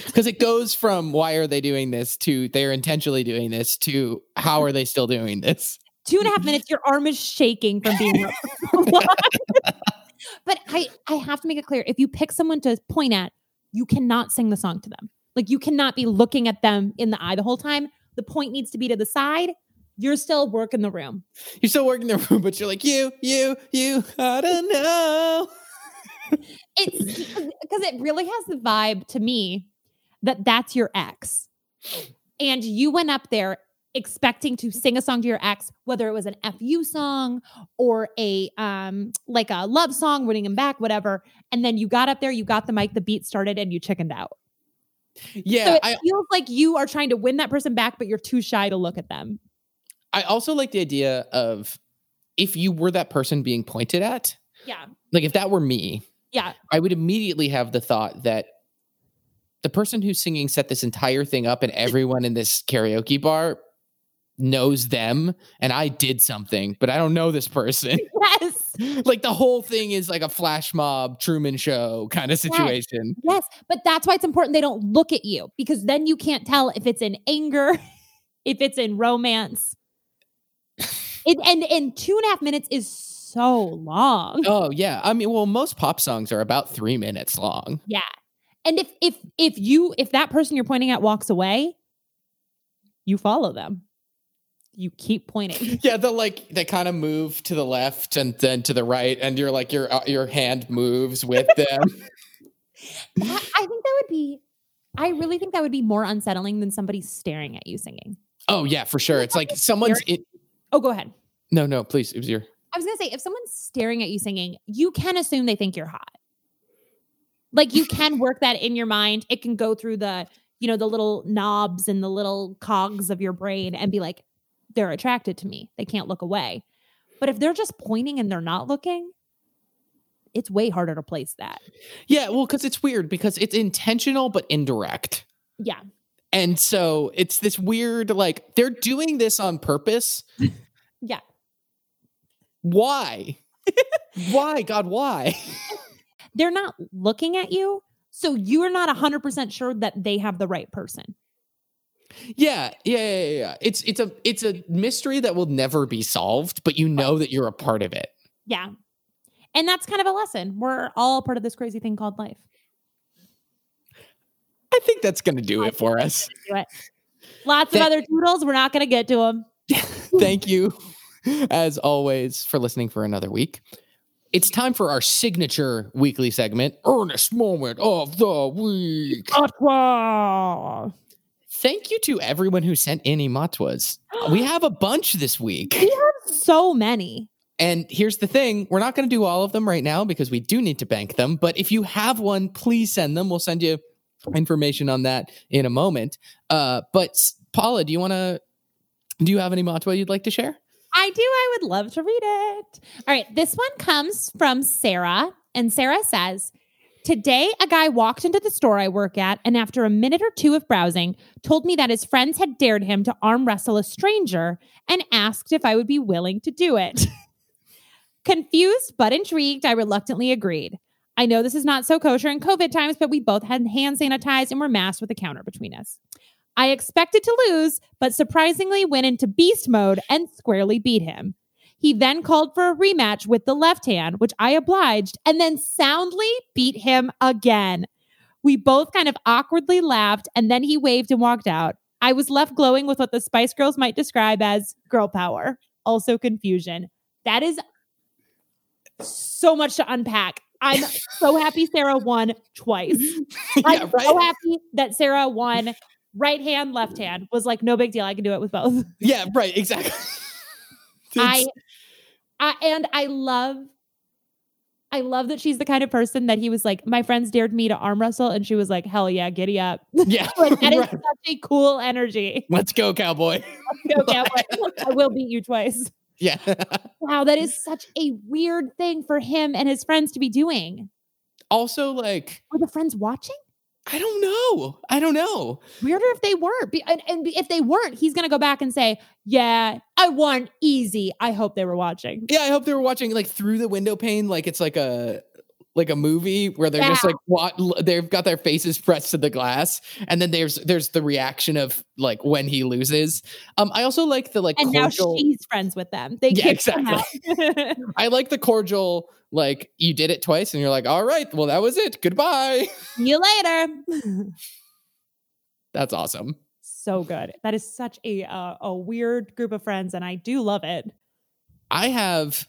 because it goes from why are they doing this to they're intentionally doing this to how are they still doing this? Two and a half minutes your arm is shaking from being (laughs) but i i have to make it clear if you pick someone to point at you cannot sing the song to them. Like you cannot be looking at them in the eye the whole time. The point needs to be to the side. You're still working the room. You're still working the room but you're like you you you i don't know it's (laughs) because it really has the vibe to me that that's your ex. And you went up there expecting to sing a song to your ex, whether it was an FU song or a um like a love song, winning him back, whatever. And then you got up there, you got the mic, the beat started, and you chickened out. Yeah. So it I, feels like you are trying to win that person back, but you're too shy to look at them. I also like the idea of if you were that person being pointed at. Yeah. Like if that were me, yeah. I would immediately have the thought that the person who's singing set this entire thing up and everyone in this karaoke bar knows them and I did something, but I don't know this person. (laughs) Yes. (laughs) like the whole thing is like a flash mob Truman show kind of situation. Yes. yes. But that's why it's important they don't look at you because then you can't tell if it's in anger, (laughs) if it's in romance. It, and and two and a half minutes is so long. Oh yeah. I mean, well, most pop songs are about three minutes long. Yeah. And if if if you if that person you're pointing at walks away, you follow them. You keep pointing. (laughs) Yeah, the like they kind of move to the left and then to the right, and you're like your uh, your hand moves with (laughs) them. I think that would be. I really think that would be more unsettling than somebody staring at you singing. Oh yeah, for sure. It's like someone's. It, oh, go ahead. No, no, please. It was your. I was gonna say, if someone's staring at you singing, you can assume they think you're hot. Like you can (laughs) work that in your mind. It can go through the, you know, the little knobs and the little cogs of your brain and be like, they're attracted to me. They can't look away. But if they're just pointing and they're not looking, it's way harder to place that. Yeah, well, because it's weird because it's intentional but indirect. Yeah. And so it's this weird, like, they're doing this on purpose. (laughs) yeah. Why? (laughs) why? God, why? they're not looking at you. So you're not 100% sure that they have the right person. Yeah, yeah, yeah, yeah. It's it's a it's a mystery that will never be solved, but you know that you're a part of it. Yeah. And that's kind of a lesson. We're all part of this crazy thing called life. I think that's going to do it for us. It. Lots Th- of other doodles. We're not going to get to them. (laughs) Thank you, as always, for listening for another week. It's time for our signature weekly segment, Earnest Moment of the Week. Matwa. Thank you to everyone who sent in Matwas. we have a bunch this week. We have so many. And here's the thing we're not going to do all of them right now because we do need to bank them. But if you have one, please send them. We'll send you information on that in a moment. Uh, but Paula, do you want to? Do you have any Matwa you'd like to share? I do. I would love to read it. All right. This one comes from Sarah. And Sarah says, Today, a guy walked into the store I work at and, after a minute or two of browsing, told me that his friends had dared him to arm wrestle a stranger and asked if I would be willing to do it. (laughs) Confused but intrigued, I reluctantly agreed. I know this is not so kosher in COVID times, but we both had hand sanitized and were masked with a counter between us. I expected to lose, but surprisingly went into beast mode and squarely beat him. He then called for a rematch with the left hand, which I obliged, and then soundly beat him again. We both kind of awkwardly laughed, and then he waved and walked out. I was left glowing with what the Spice Girls might describe as girl power, also confusion. That is so much to unpack. I'm so happy Sarah won twice. (laughs) yeah, I'm right? so happy that Sarah won right hand, left hand was like no big deal. I can do it with both. (laughs) Yeah, right, exactly. (laughs) I, I and I love I love that she's the kind of person that he was like, my friends dared me to arm wrestle, and she was like, hell yeah, giddy up. (laughs) Yeah. like, that is right. such a cool energy. Let's go, cowboy. Let's go, cowboy. I will beat you twice. Yeah. wow, that is such a weird thing for him and his friends to be doing. Also, like Were the friends watching? I don't know. I don't know. Weirder if they weren't. Be- And, and if they weren't, he's going to go back and say, Yeah, I won easy. I hope they were watching. Yeah, I hope they were watching like through the window pane, like it's like a like a movie where they're just like what they've got their faces pressed to the glass, and then there's there's the reaction of like when he loses. Um, I also like the like And cordial. now she's friends with them. They Yeah, out. (laughs) I like the cordial. Like you did it twice, and you're like, all right, well that was it. Goodbye. See you later. (laughs) That's awesome. so good. That is such a uh, a weird group of friends, and I do love it. I have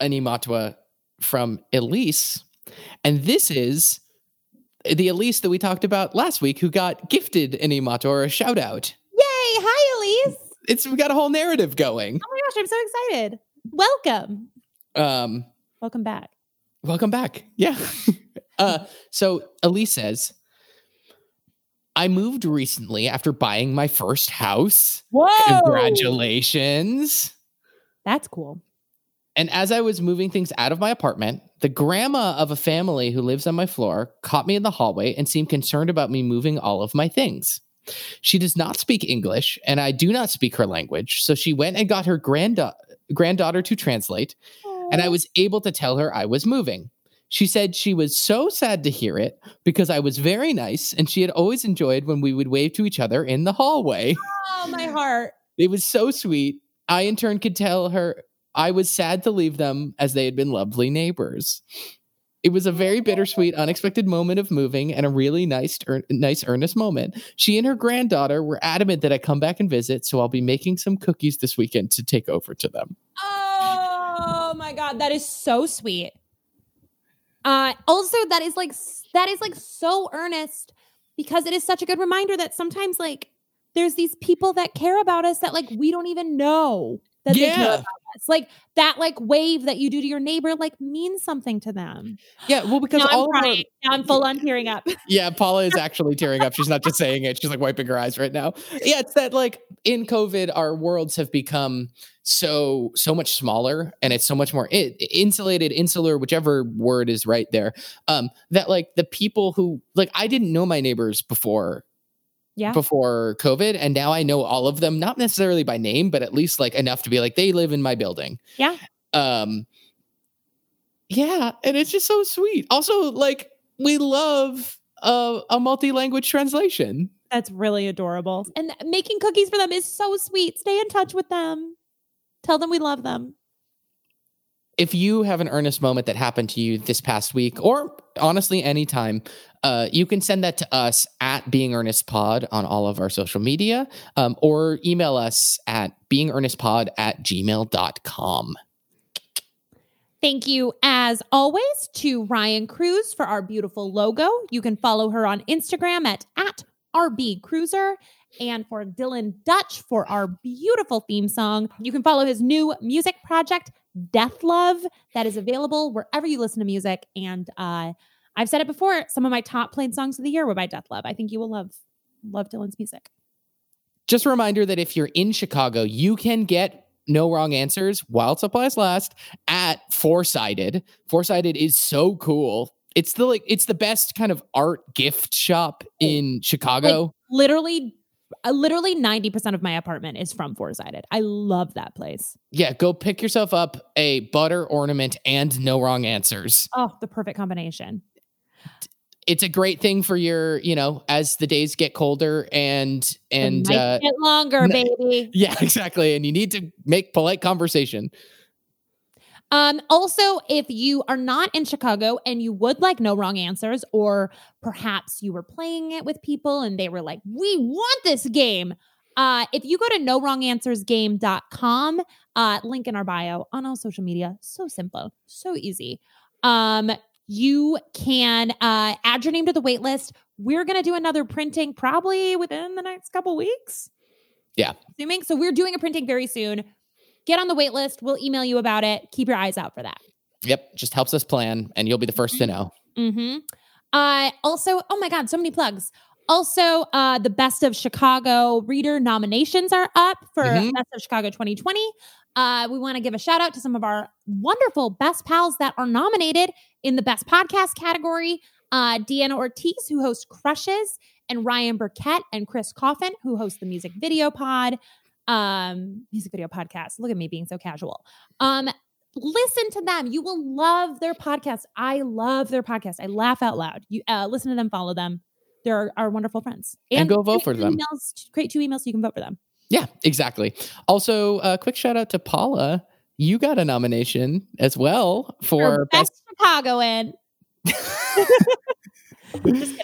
an imatwa from Elise, and this is the Elise that we talked about last week, who got gifted an imatwa or a shout out. Yay! Hi, Elise. It's we got a whole narrative going. Oh my gosh, I'm so excited. Welcome. Um, Welcome back. welcome back. Yeah. (laughs) uh, so Elise says, I moved recently after buying my first house. Whoa! Congratulations. That's cool. And as I was moving things out of my apartment, the grandma of a family who lives on my floor caught me in the hallway and seemed concerned about me moving all of my things. She does not speak English, and I do not speak her language. So she went and got her granda- granddaughter to translate, and I was able to tell her I was moving. She said she was so sad to hear it because I was very nice and she had always enjoyed when we would wave to each other in the hallway. Oh, my heart. It was so sweet. I, in turn, could tell her I was sad to leave them as they had been lovely neighbors. It was a very bittersweet, unexpected moment of moving and a really nice, ear- nice, earnest moment. She and her granddaughter were adamant that I come back and visit, so I'll be making some cookies this weekend to take over to them. Oh my god, that is so sweet. Uh also that is like that is like so earnest because it is such a good reminder that sometimes like there's these people that care about us that like we don't even know that they care Yeah. about us. Like that like wave that you do to your neighbor like means something to them. Yeah, well, (sighs) because Now I'm all of our. Now I'm full on tearing up. (laughs) yeah, Paula is (laughs) actually tearing up. She's not just saying it; she's like wiping her eyes right now. Yeah, it's that like in COVID, our worlds have become so so much smaller, and it's so much more i insulated, insular, whichever word is right there. Um, that like the people who like I didn't know my neighbors before Yeah. before COVID, and now I know all of them, not necessarily by name, but at least like enough to be like they live in my building. Yeah. Um. Yeah, and it's just so sweet. Also, like we love a, a multi-language translation. That's really adorable. And making cookies for them is so sweet. Stay in touch with them. Tell them we love them. If you have an earnest moment that happened to you this past week, or honestly anytime, uh, you can send that to us at Being Earnest Pod on all of our social media, um, or email us at beingearnestpod at gmail.com. Thank you, as always, to Ryan Cruz for our beautiful logo. You can follow her on Instagram at, at RBCruiser. And for Dylan Dutch for our beautiful theme song. You can follow his new music project, Death Love, that is available wherever you listen to music. And uh, I've said it before, some of my top played songs of the year were by Death Love. I think you will love love Dylan's music. Just a reminder that if you're in Chicago, you can get no wrong answers while supplies last at. Four Sided is so cool. It's the like it's the best kind of art gift shop in Chicago. Literally, uh, literally 90% of my apartment is from Four Sided. I love that place. yeah, go pick yourself up a butter ornament and no wrong answers. Oh, the perfect combination. It's a great thing for your, you know, as the days get colder and and uh get longer, n- baby. (laughs) yeah, exactly. And you need to make polite conversation. Um, also, if you are not in Chicago and you would like no wrong answers, or perhaps you were playing it with people and they were like, we want this game. Uh, if you go to no wrong answers game.com, uh, link in our bio on all social media. So simple, so easy. Um, you can uh, add your name to the wait list. We're going to do another printing probably within the next couple weeks. Yeah. Assuming. So we're doing a printing very soon. Get on the wait list. We'll email you about it. Keep your eyes out for that. Yep, just helps us plan and you'll be the first to know. Mm-hmm. Uh, also, oh my God, so many plugs. Also, uh, the Best of Chicago reader nominations are up for Mhm. Best of Chicago 2020. Uh, we want to give a shout out to some of our wonderful best pals that are nominated in the Best Podcast category. uh, Deanna Ortiz, who hosts Crushes, and Ryan Burkett and Chris Coffin, who host the Music Video Pod, um, Music Video Podcast. Look at me being so casual. Um, listen to them. You will love their podcast. I love their podcast. I laugh out loud. You uh, listen to them, follow them. They're our, wonderful friends. And go vote for them. Emails, create two emails so you can vote for them. Yeah, exactly. Also, a quick shout out to Paula. You got a nomination as well for For best, best Chicagoan. (laughs) (laughs) Just kidding.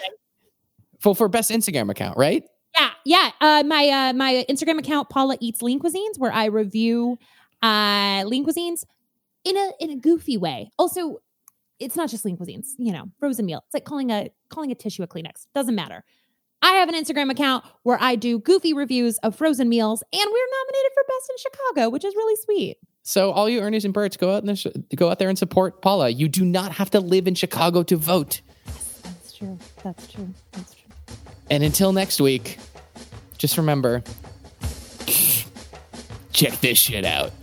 for, for best Instagram account, right? Yeah, yeah. Uh, my uh, my Instagram account, Paula Eats Lean Cuisines, where I review uh, lean cuisines in a in a goofy way. Also, it's not just lean cuisines. You know, frozen meal. It's like calling a calling a tissue a Kleenex. Doesn't matter. I have an Instagram account where I do goofy reviews of frozen meals, and we're nominated for best in Chicago, which is really sweet. So, all you Ernies and Berts, go out and go out there and support Paula. You do not have to live in Chicago to vote. That's true. That's true. That's true. And until next week, just remember, check this shit out. (laughs)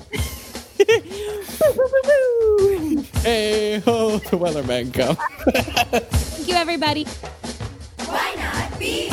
Hey ho, the Weatherman come. Thank you, everybody. Why not be